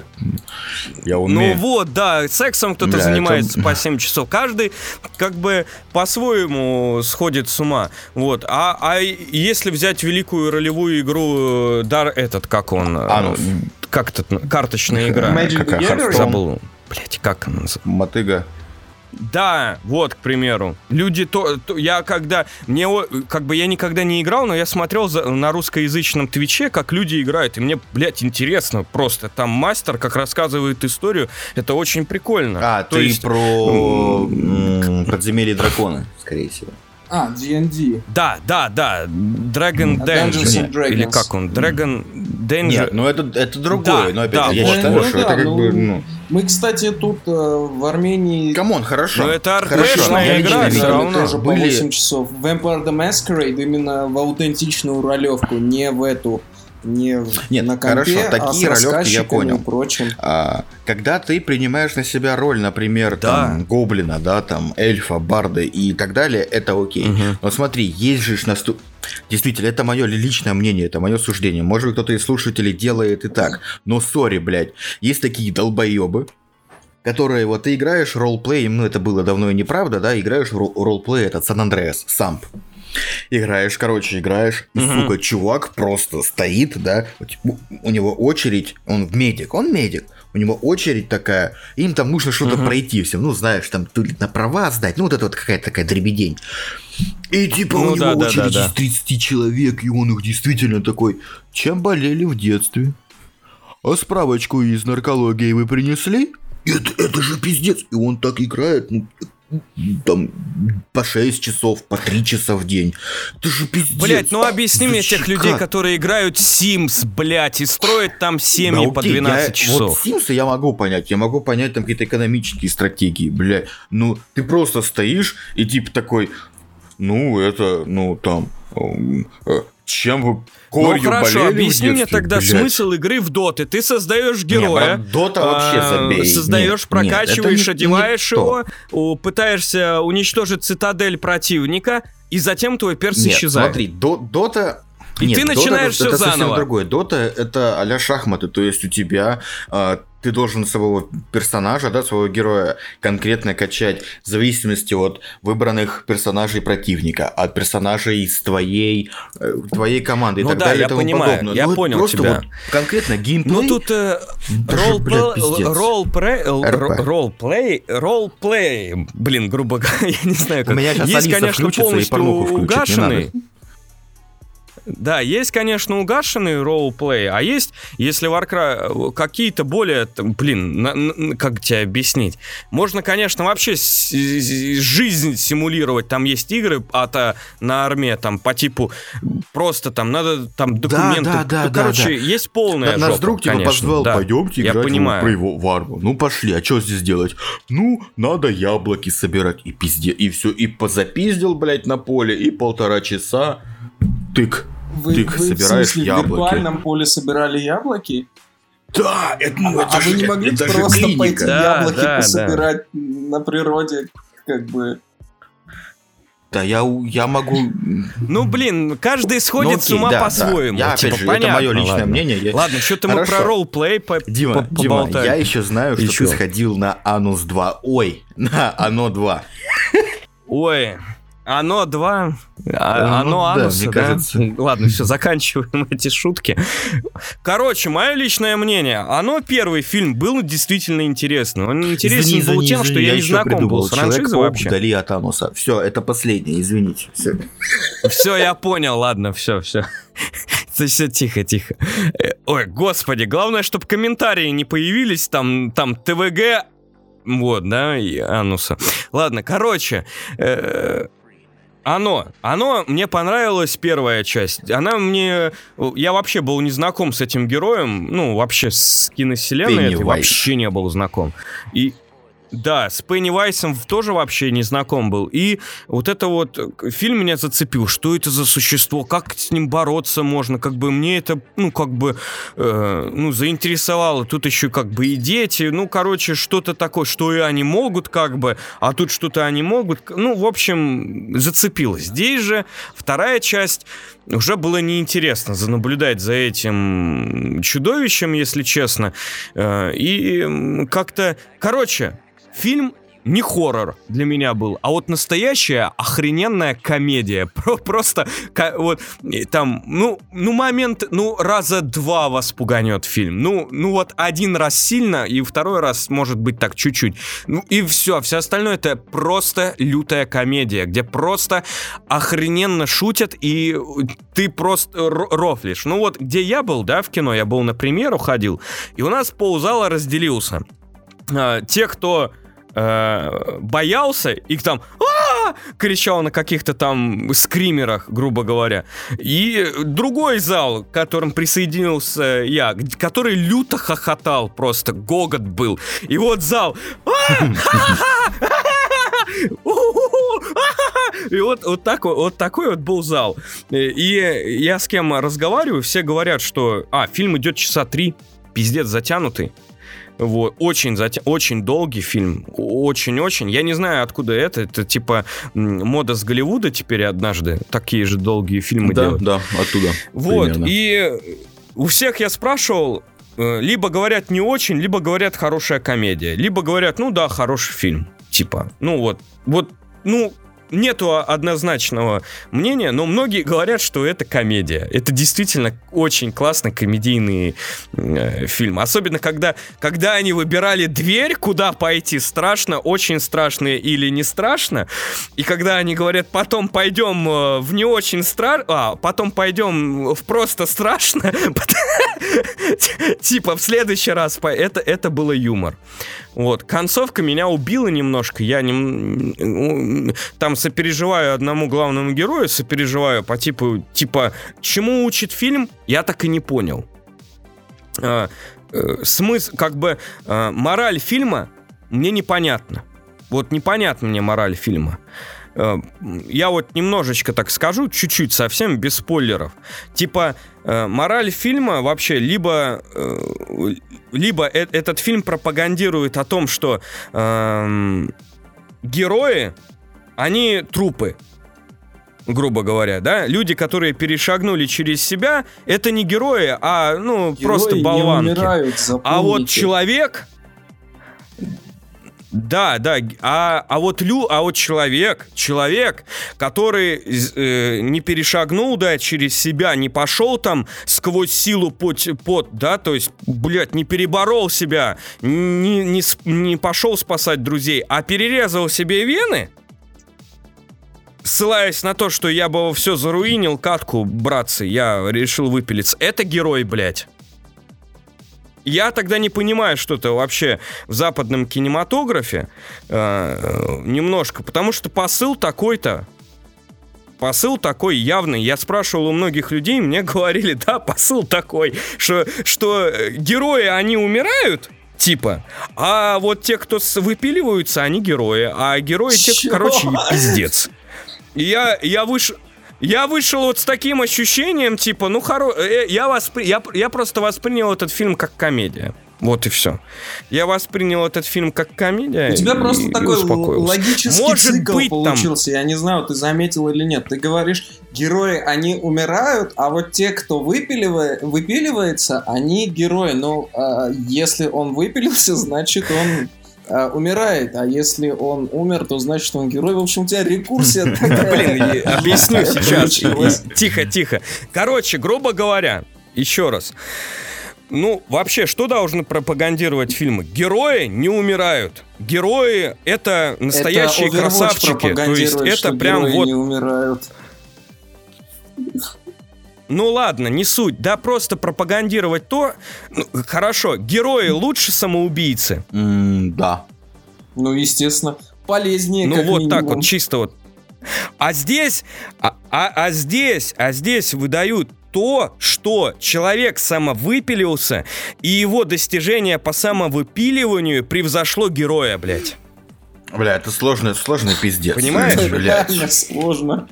я Ну умею. вот, да, сексом кто-то Бля, занимается это- по 7 часов. Каждый как бы по-своему сходит с ума. Вот. А, а если взять великую ролевую игру э, Дар этот, как он? э, Анус. Как это? Карточная игра. Magic? Забыл. Блять, как она называется? Мотыга. Да, вот, к примеру. Люди то, то я когда мне как бы я никогда не играл, но я смотрел за, на русскоязычном Твиче, как люди играют, и мне, блядь, интересно просто. Там мастер как рассказывает историю, это очень прикольно. А, то ты есть... про подземелье дракона, скорее всего. А, D&D. Да, да, да. Dragon Danger. Или как он? Dragon Danger. Нет, ну это, это другое. Да, но опять да, же, я вот. считаю, ну, что да, это как ну, бы... Ну... Мы, кстати, тут э, в Армении... Come on, хорошо. Но это аркэшная игра все равно. тоже по 8 часов. Vampire the Masquerade именно в аутентичную ролевку, не в эту не Нет, на компе, хорошо, такие а ролевки я понял. Прочим. А, когда ты принимаешь на себя роль, например, да. там гоблина, да, там эльфа, барда и так далее, это окей. Угу. Но смотри, есть же наступ... Действительно, это мое личное мнение, это мое суждение. Может быть, кто-то из слушателей делает и так. Но сори, блядь, есть такие долбоебы, которые вот ты играешь ролплей, ну это было давно и неправда, да, играешь в ролплей, этот Сан Андреас, Самп. Играешь, короче, играешь, и, сука, чувак просто стоит, да, у него очередь, он в медик, он медик, у него очередь такая, им там нужно что-то пройти всем, ну, знаешь, там то ли на права сдать, ну, вот это вот какая-то такая дребедень. И типа ну, у него да, очередь да, да, из 30 человек, и он их действительно такой, чем болели в детстве? А справочку из наркологии вы принесли? Это, это же пиздец. И он так играет, ну, там по 6 часов, по 3 часа в день. Это же пиздец. Блять, ну объясни мне тех людей, которые играют Sims, блять, и строят там семьи да, по 12 я, часов. Вот Sims я могу понять, я могу понять там какие-то экономические стратегии, блядь. Ну, ты просто стоишь и типа такой, ну, это, ну, там, э, чем вы корью Ну хорошо, болели объясни мне тогда блядь. смысл игры в доты. Ты создаешь героя. Не, Дота вообще а, забей. Создаешь, нет, прокачиваешь, нет, одеваешь не его, пытаешься уничтожить цитадель противника, и затем твой перс нет, исчезает. смотри, до, Дота и Нет, ты начинаешь Dota, все это заново. совсем другое. Дота это а шахматы, то есть у тебя э, ты должен своего персонажа, да, своего героя конкретно качать в зависимости от выбранных персонажей противника, от персонажей из твоей, э, твоей команды ну и так да, далее. Я понимаю, подобное. я ну, понял просто тебя. Вот конкретно геймплей. Ну тут э, ролл-плей, ролл-плей, ролл-плей, блин, грубо говоря, [laughs] я не знаю как. У меня сейчас Есть, конечно, полностью угашенный. Да, есть, конечно, угашенный ролл-плей, а есть, если Warcraft какие-то более, там, блин, на, на, как тебе объяснить? Можно, конечно, вообще с, жизнь симулировать. Там есть игры от, а, на армии, там, по типу, просто там надо там документы. Да, да, да, ну, короче, да, да. есть полная Наш жопа, друг типа конечно, позвал, да. пойдемте Я играть понимаю. в, в арму. Ну, пошли, а что здесь делать? Ну, надо яблоки собирать. И пизде, и все, и позапиздил, блядь, на поле, и полтора часа тык вы, ты вы собираешь в, смысле, яблоки. в виртуальном поле собирали яблоки? Да, это, ну, это а же, вы не могли это просто клиника. пойти да, яблоки да, пособирать да. на природе, как бы... Да, я, я могу... Ну, блин, каждый сходит ну, окей, с ума да, по-своему. Да. Я, типа, опять же, понятно, это мое личное ладно. мнение. Я... Ладно, что-то мы про ролл-плей по Дима, по Дима, я еще знаю, что еще. ты сходил на Анус 2. Ой, [laughs] на Оно 2. Ой, оно два, а, оно ну, ануса, да, мне да? кажется. [laughs] Ладно, все, заканчиваем [laughs] эти шутки. Короче, мое личное мнение. Оно первый фильм был действительно интересный. Он интересен извини, был извини, тем, извини, что я, я не знаком был с франшизой вообще. Вдали от ануса. Все, это последнее, извините. Все, все я понял, ладно, все, все. Все, тихо, тихо. Э, ой, господи, главное, чтобы комментарии не появились, там, там, ТВГ, вот, да, и ануса. Ладно, короче, э, оно. Оно мне понравилась первая часть. Она мне... Я вообще был не знаком с этим героем. Ну, вообще с киновселенной этой вообще не был знаком. И да, с Пеннивайсом тоже вообще не знаком был. И вот это вот э, фильм меня зацепил. Что это за существо? Как с ним бороться можно? Как бы мне это, ну, как бы, э, ну, заинтересовало. Тут еще как бы и дети. Ну, короче, что-то такое, что и они могут, как бы, а тут что-то они могут. Ну, в общем, зацепило. Здесь же вторая часть уже было неинтересно наблюдать за этим чудовищем, если честно. Э, и как-то... Короче, Фильм не хоррор для меня был, а вот настоящая охрененная комедия. [laughs] Про, просто вот там, ну, ну момент, ну раза два вас пуганет фильм. Ну, ну вот один раз сильно и второй раз может быть так чуть-чуть. Ну и все, все остальное это просто лютая комедия, где просто охрененно шутят и ты просто рофлишь. Ну вот где я был, да, в кино, я был на премьеру ходил, и у нас ползала разделился. А, те, кто э, боялся, их там а кричал на каких-то там скримерах, грубо говоря. И другой зал, к которым присоединился я, который люто хохотал просто, гогот был. И вот зал и вот, вот, такой, вот такой вот был зал. И я с кем разговариваю, все говорят, что, а, фильм идет часа три, пиздец затянутый. Вот, очень, затя... очень долгий фильм, очень-очень. Я не знаю, откуда это. Это типа мода с Голливуда теперь однажды такие же долгие фильмы да, делают. Да, оттуда. Вот, примерно. и у всех я спрашивал, э, либо говорят не очень, либо говорят хорошая комедия, либо говорят, ну да, хороший фильм. Типа, ну вот, вот, ну, нету однозначного мнения, но многие говорят, что это комедия. Это действительно очень классный комедийный э, фильм. Особенно, когда, когда они выбирали дверь, куда пойти, страшно, очень страшно или не страшно. И когда они говорят, потом пойдем э, в не очень страшно, а, потом пойдем в просто страшно, [laughs] типа в следующий раз, это, это было юмор. Вот, концовка меня убила немножко, я не... Там сопереживаю одному главному герою, сопереживаю по типу, типа, чему учит фильм, я так и не понял. А, э, смысл, как бы, а, мораль фильма мне непонятна. Вот непонятна мне мораль фильма. А, я вот немножечко так скажу, чуть-чуть совсем, без спойлеров. Типа, э, мораль фильма вообще либо, э, либо э, этот фильм пропагандирует о том, что э, герои они трупы грубо говоря, да, люди, которые перешагнули через себя, это не герои, а ну герои просто болванки. Умирают, а вот человек, да, да, а, а вот лю, а вот человек, человек, который э, не перешагнул, да, через себя, не пошел там сквозь силу под, под да, то есть, блядь, не переборол себя, не, не, не пошел спасать друзей, а перерезал себе вены, ссылаясь на то, что я бы все заруинил, катку, братцы, я решил выпилиться. Это герой, блядь. Я тогда не понимаю что-то вообще в западном кинематографе э, немножко, потому что посыл такой-то, посыл такой явный. Я спрашивал у многих людей, мне [laughs] говорили, да, посыл такой, что, что герои, они умирают, типа. А вот те, кто выпиливаются, они герои. А герои, те, короче, пиздец. Я, я вышел... Я вышел вот с таким ощущением, типа, ну, хоро... Э, я, воспри... я, я просто воспринял этот фильм как комедия. Вот и все. Я воспринял этот фильм как комедия. У тебя и, просто и такой логический Может цикл быть, получился. Там... Я не знаю, ты заметил или нет. Ты говоришь, герои, они умирают, а вот те, кто выпиливает, выпиливается, они герои. Но э, если он выпилился, [laughs] значит он а, умирает, а если он умер, то значит он герой. В общем, у тебя рекурсия [laughs] Блин, [laughs] объясню сейчас. Тихо, тихо. Короче, грубо говоря, еще раз. Ну, вообще, что должны пропагандировать фильмы? Герои не умирают. Герои — это настоящие это красавчики. То есть это прям вот... не умирают. Ну ладно, не суть. Да просто пропагандировать то... Ну, хорошо, герои лучше самоубийцы? Mm, да. Ну, естественно. Полезнее, Ну вот минимум. так вот, чисто вот. А здесь... А, а, а здесь... А здесь выдают то, что человек самовыпилился, и его достижение по самовыпиливанию превзошло героя, блядь. Бля, это сложный, сложный пиздец. Понимаешь? Блядь. сложно.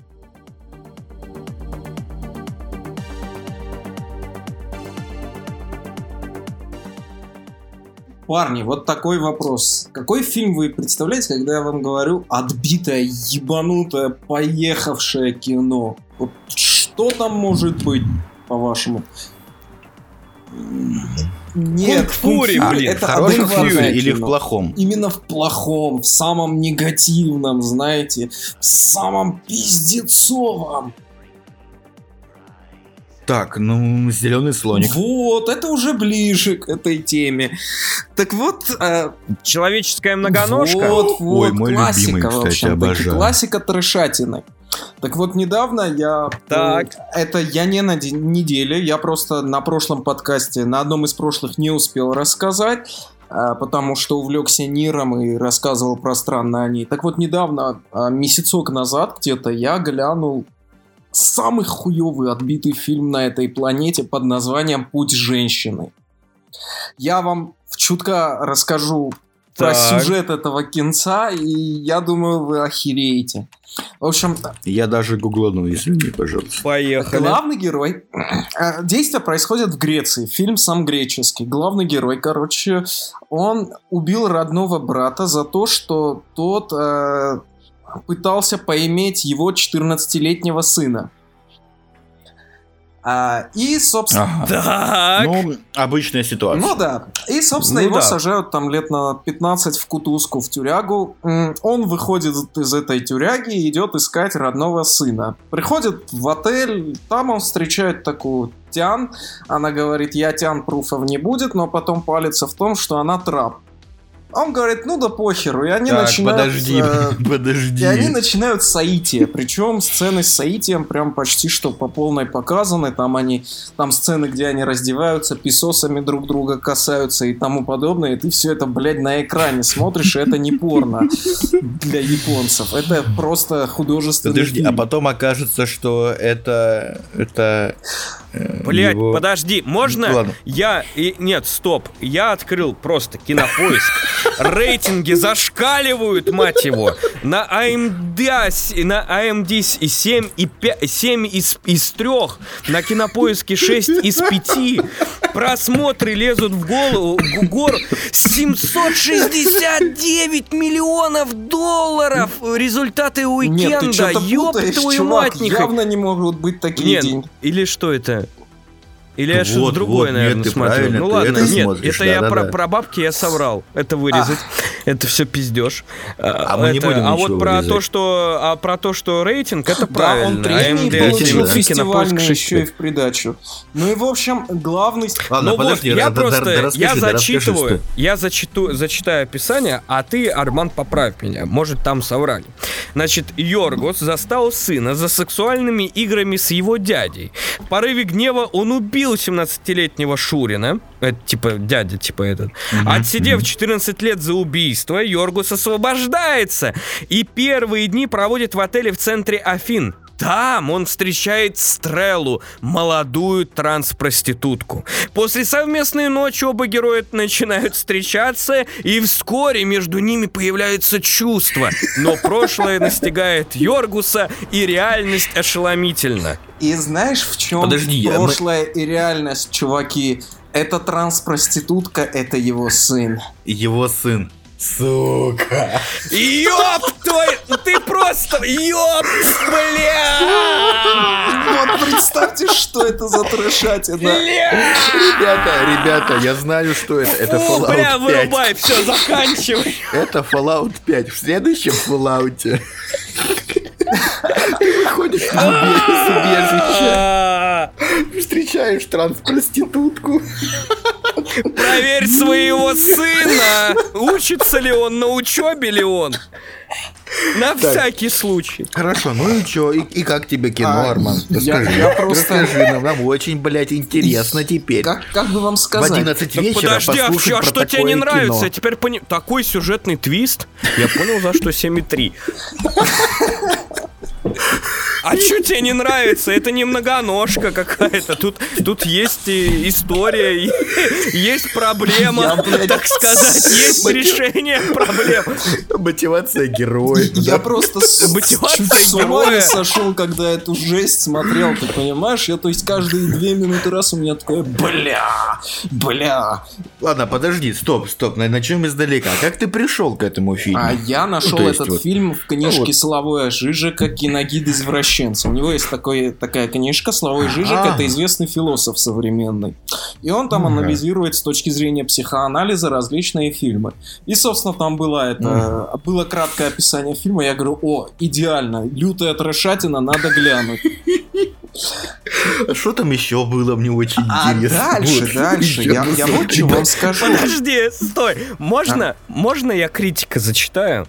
Парни, вот такой вопрос. Какой фильм вы представляете, когда я вам говорю отбитое, ебанутое, поехавшее кино? Вот что там может быть, по-вашему? Нет, Фури, блин, это в хорошем смысле или в плохом? Именно в плохом, в самом негативном, знаете, в самом пиздецовом. Так, ну, зеленый слоник. Вот, это уже ближе к этой теме. Так вот, э, Человеческая многоножка. Вот, вот, Ой, мой классика, любимый, в кстати, общем-таки, обожаю. классика трешатины. Так вот, недавно я... Так. э, Это я не на де- неделе, я просто на прошлом подкасте, на одном из прошлых не успел рассказать, а, потому что увлекся Ниром и рассказывал пространно о ней. Так вот, недавно, а, месяцок назад где-то, я глянул самый хуёвый отбитый фильм на этой планете под названием «Путь женщины». Я вам в чутка расскажу про Так. сюжет этого кинца, и я думаю, вы охереете. В общем, Я даже гугланул, извини, пожалуйста. Поехали. главный герой... [clears throat] э, Действие происходит в Греции. Фильм сам греческий. Главный герой, короче, он убил родного брата за то, что тот э, пытался поиметь его 14-летнего сына. А, и, собственно... Ага. Так. Ну, обычная ситуация. Ну да. И, собственно, Ну его да. сажают там лет на 15 в кутузку, в тюрягу. Он выходит из этой тюряги и идет искать родного сына. Приходит в отель, там он встречает такую Тян. Она говорит, я Тян, пруфов не будет, но потом палится в том, что она трап. Он говорит, ну да похеру, и они так, начинают... подожди, э, [laughs] подожди. и они начинают соитие. Причем сцены с соитием прям почти что по полной показаны. Там они, там сцены, где они раздеваются, писосами друг друга касаются и тому подобное. И ты все это, блядь, на экране смотришь, и это не порно для японцев. Это просто художественный Подожди, а фильм. потом окажется, что это... Это... Блять, его- подожди, можно Ладно. я... И... Нет, стоп. Я открыл просто кинопоиск. Рейтинги зашкаливают, мать его. На AMD, с- на AMD и 7, и 5, 7 из, из 3. На кинопоиске 6 из 5. Просмотры лезут в голову, в гору. 769 миллионов долларов. Результаты Нет, ты уикенда. что-то Ёб путаешь, твою чувак. мать. Явно не могут быть такие Нет, деньги. или что это? Или я Вот, что-то другое, вот, наверное, нет, смотрю. ну ладно, это нет, смотришь, это я да-да-да. про, про бабки я соврал. Это вырезать. [laughs] Это все пиздеж. А мы не Это- будем А вот про вырезать. то, что, а про то, что рейтинг, это Да, правильно. он премии AMD получил да. фестивальный еще и 6. в придачу. Ну и в общем, главный... Ладно, ну подожди, вот, я да- да- просто, да я да расскажи, зачитываю, я зачиту, зачитаю описание, а ты, Арман, поправь меня, может там соврали. Значит, Йоргос застал сына за сексуальными играми с его дядей. В порыве гнева он убил 17-летнего Шурина, это типа дядя, типа этот. Отсидев 14 лет за убийство, Йоргус освобождается и первые дни проводит в отеле в центре Афин. Там он встречает Стреллу, молодую транспроститутку. После совместной ночи оба героя начинают встречаться, и вскоре между ними появляется чувство. Но прошлое настигает Йоргуса, и реальность ошеломительна. И знаешь, в чем Подожди, я- прошлое и реальность, чуваки? Эта транспроститутка, это его сын. Его сын. Сука. Ёб твой... Ты просто... Ёб, бля! Вот представьте, что это за трешатина. Ребята, ребята, я знаю, что это. Это Фу, Fallout бля, 5. вырубай, все, заканчивай. Это Fallout 5. В следующем Fallout ты выходишь из убежища, А, встречаешь транспроститутку. Проверь своего сына. Учится ли он, на учебе ли он? На всякий случай. Хорошо, ну и чё? И, и как тебе кино, А, Арман? я- Расскажи. я просто- Расскажи нам, нам очень, блядь, интересно теперь. Как, как бы вам В сказать? 11 Так вечера подожди, а, чё, а что тебе не нравится? кино. Я теперь пони... Такой сюжетный твист. Я понял, за что 7,3. А что тебе не нравится? Это не многоножка какая-то. Тут, тут есть и история, и есть проблема, Я, блядь, так сказать, есть решение проблем. Мотивация героя. Я просто [laughs] Мотивация чуть с ума героя. не сошел, когда эту жесть смотрел, ты понимаешь? Я, то есть, каждые две минуты раз у меня такое, бля, бля. Ладно, подожди, стоп, стоп, на- начнем издалека. Как ты пришел к этому фильму? А я нашел есть этот вот- фильм в книжке Ну вот. Славоя Жижика «Киногид извращенец». Извращенца. У него есть такой, такая книжка «Славой Жижик», А. это известный философ современный. И он там анализирует с точки зрения психоанализа различные фильмы. И, собственно, там было это, было краткое описание фильма, я говорю, о, идеально, лютая трешатина, надо глянуть. [laughs] А Что там еще было, мне очень А интересно. дальше, Вот. дальше, я, я вот что вам скажу. Подожди, стой. Можно, можно я критика зачитаю?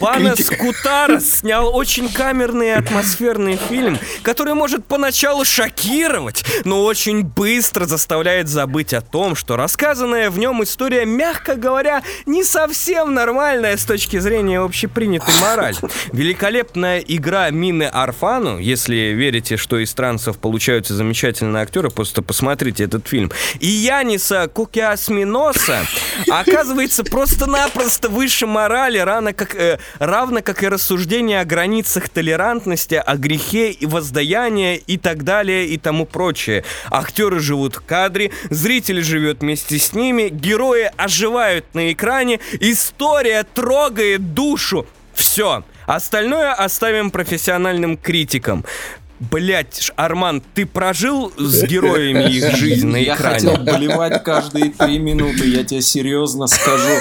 Панас Кутарас снял очень камерный и атмосферный фильм, который может поначалу шокировать, но очень быстро заставляет забыть о том, что рассказанная в нем история, мягко говоря, не совсем нормальная с точки зрения общепринятой морали. Великолепная игра Мины Арфану, если верите, что из трансов получаются замечательные актеры, просто посмотрите этот фильм. И Яниса Кукиасминоса оказывается просто-напросто выше морали, равно как, э, равно как и рассуждение о границах толерантности, о грехе и воздаянии и так далее и тому прочее. Актеры живут в кадре, зритель живет вместе с ними, герои оживают на экране, история трогает душу. Все. Остальное оставим профессиональным критикам. Блять, Арман, ты прожил с [laughs] героями их жизнь на Я экране? хотел болевать каждые три минуты, я тебе серьезно скажу.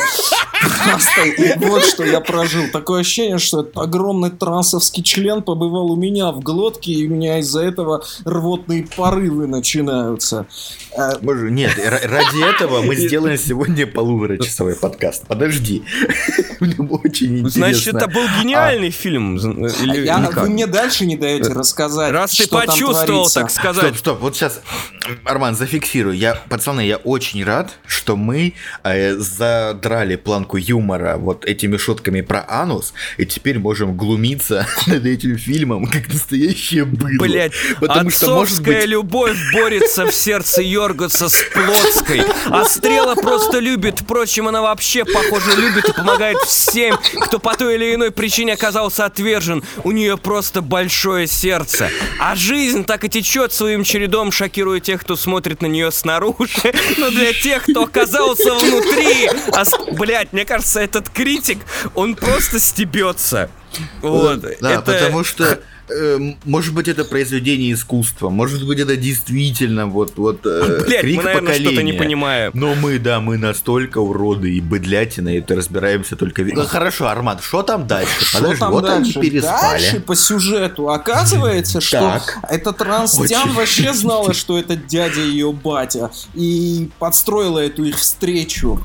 Просто вот что я прожил. Такое ощущение, что этот огромный трансовский член побывал у меня в глотке, и у меня из-за этого рвотные порывы начинаются. Э, Боже, нет, ра- ради этого мы [laughs] сделаем сегодня полуторачасовой подкаст. Подожди. [laughs] Мне очень интересно. Значит, это был гениальный фильм. з- а вы мне дальше не даете рассказать, Раз ты почувствовал, так сказать. Стоп, стоп, вот сейчас, Арман, зафиксирую. Я, пацаны, я очень рад, что мы э, задрали планку юмора вот этими шутками про анус, и теперь можем глумиться [laughs] над этим фильмом, как настоящее быдло. Блять, Потому что, может быть, любовь борется в сердце Йоргаса с Плотской, а Стрела просто любит, впрочем, она вообще, похоже, любит и помогает всем, кто по той или иной причине оказался отвержен. У нее просто большое сердце. А жизнь так и течет своим чередом, шокируя тех, кто смотрит на нее снаружи, [laughs] но для тех, кто оказался внутри, а, блять, мне кажется, этот критик, он просто стебется. Вот, да, это... потому что э, может быть, это произведение искусства, может быть, это действительно вот, вот э, Блять, крик мы, наверное, что-то не поколения. понимаем. Но мы, да, мы настолько уроды и быдлятина, и это разбираемся только... Ну хорошо, Арман, что там дальше? Что Подожди, там вот дальше? они переспали. Дальше по сюжету оказывается, что Так. эта транстян Очень. вообще знала, [laughs] что это дядя ее батя, и подстроила эту их встречу.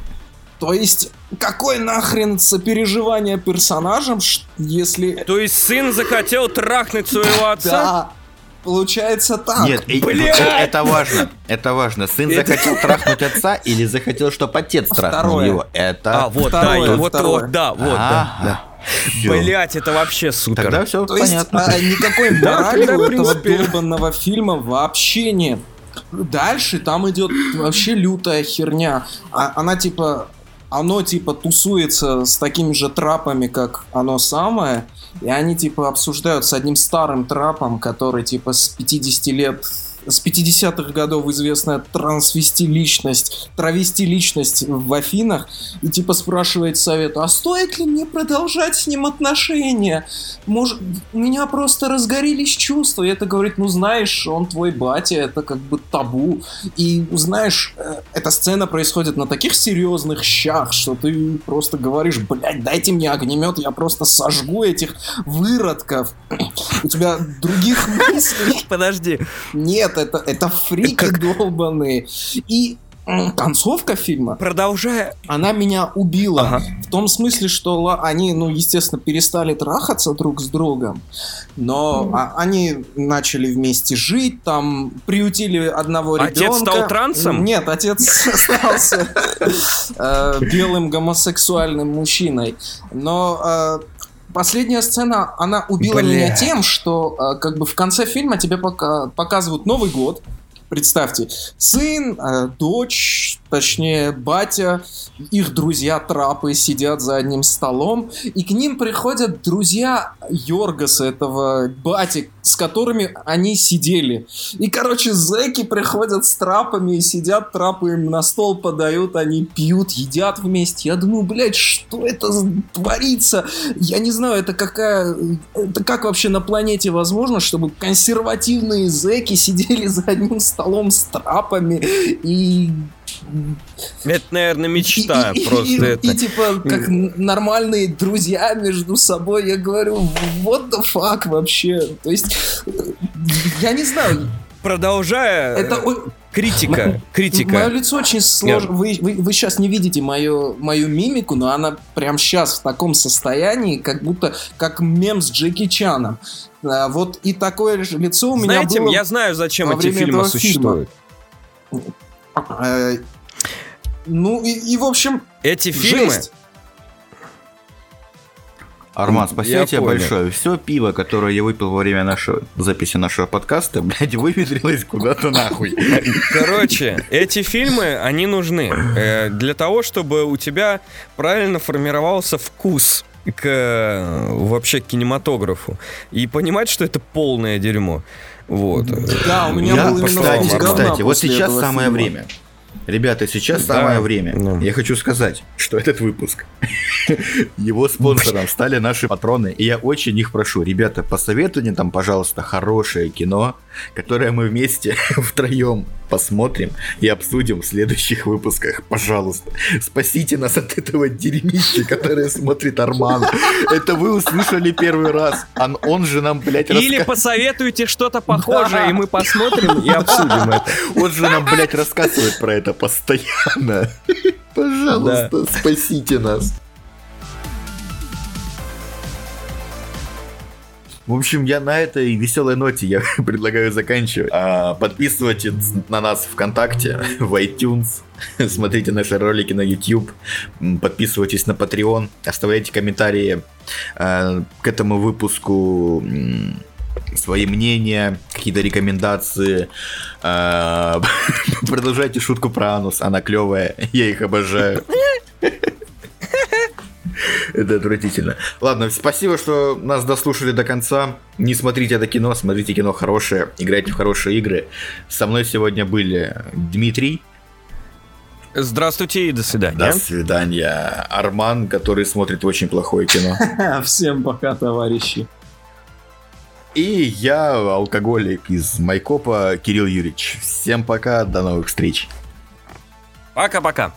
То есть, какое нахрен сопереживание персонажам, если... То есть сын захотел трахнуть своего отца? Да, получается так. Нет, Блядь! это важно, это важно. Сын Это- захотел [laughs] трахнуть отца или захотел, чтобы отец трахнул Второе. его? Это... А, вот, Второе, да, вот, второе. вот, да, вот, да, Ага. да. Всё. Блять, это вообще супер. Тогда все То есть понятно. а, никакой [laughs] Да, морали у в этого долбанного фильма вообще нет. Дальше там идет вообще лютая херня. А- она типа, оно типа тусуется с такими же трапами, как оно самое, и они типа обсуждают с одним старым трапом, который типа с 50 лет с 50-х годов известная трансвести-личность, травести-личность в Афинах, и типа спрашивает совет, а стоит ли мне продолжать с ним отношения? Может, у меня просто разгорелись чувства. И это говорит, ну знаешь, он твой батя, это как бы табу. И знаешь, э, эта сцена происходит на таких серьезных щах, что ты просто говоришь, блядь, дайте мне огнемет, я просто сожгу этих выродков. [clears throat] У тебя других мыслей [laughs] Подожди. нет, это, это фрики [laughs] Как- долбаные. И концовка фильма, Продолжая. она меня убила. Ага. В том смысле, что они, ну, естественно, перестали трахаться друг с другом, но а- они начали вместе жить, там приютили одного Отец ребенка. стал трансом? Нет, отец [laughs] остался э, белым гомосексуальным мужчиной. Но э, последняя сцена, она убила Бля. меня тем, что э, как бы в конце фильма тебе пока- показывают Новый год. Представьте, сын, э, дочь, точнее батя, их друзья трапы сидят за одним столом, и к ним приходят друзья Йоргаса, этого бати, с которыми они сидели. И, короче, зэки приходят с трапами и сидят, трапы им на стол подают, они пьют, едят вместе. Я думаю, блядь, что это творится? Я не знаю, это какая... Это как вообще на планете возможно, чтобы консервативные зэки сидели за одним столом с трапами и это, наверное, мечта и, просто. И, это. и, типа, как нормальные друзья между собой, я говорю, what the fuck вообще? То есть, я не знаю. Продолжая... Это... Критика, критика. Мое лицо очень сложно. Вы, вы, вы сейчас не видите мою, мою мимику, но она прям сейчас в таком состоянии, как будто как мем с Джеки Чаном. А, вот и такое лицо у меня Знаете, было я знаю, зачем эти фильмы существуют. Фильма. Э, ну и, и в общем... Эти фильмы... Жесть. Арман, спасибо я тебе понял. большое. Все пиво, которое я выпил во время нашего записи нашего подкаста, [laughs] блядь, выветрилось куда-то нахуй. Короче, эти фильмы, они нужны э, для того, чтобы у тебя правильно формировался вкус к вообще к кинематографу и понимать, что это полное дерьмо. Вот. Да, у меня я, был именно кстати, кстати, вот сейчас самое время. Ребята, сейчас да, самое время. Да. Я хочу сказать, что этот выпуск, [laughs] его спонсором стали наши патроны. И я очень их прошу, ребята, посоветуйте там, пожалуйста, хорошее кино, которое мы вместе [laughs] втроем посмотрим и обсудим в следующих выпусках. Пожалуйста, спасите нас от этого дерьмища, которое смотрит Арман. [laughs] Это вы услышали первый раз. Он, он же нам, блядь, раска... Или посоветуйте что-то похожее, да. и мы посмотрим и обсудим это. Он же нам, блядь, рассказывает про это постоянно. [laughs] Пожалуйста, да. спасите нас. В общем, я на этой веселой ноте я [laughs] предлагаю заканчивать. А, подписывайтесь на нас ВКонтакте, [laughs] в iTunes, смотрите наши ролики на YouTube, подписывайтесь на Patreon, оставляйте комментарии а, к этому выпуску свои мнения, какие-то рекомендации. А, [laughs] продолжайте шутку про анус, она клевая, я их обожаю. [laughs] Это отвратительно. Ладно, спасибо, что нас дослушали до конца. Не смотрите это кино, смотрите кино хорошее, играйте в хорошие игры. Со мной сегодня были Дмитрий. Здравствуйте и до свидания. До свидания. Арман, который смотрит очень плохое кино. [laughs] Всем пока, товарищи. И я, алкоголик из Майкопа, Кирилл Юрьевич. Всем пока, до новых встреч. Пока-пока.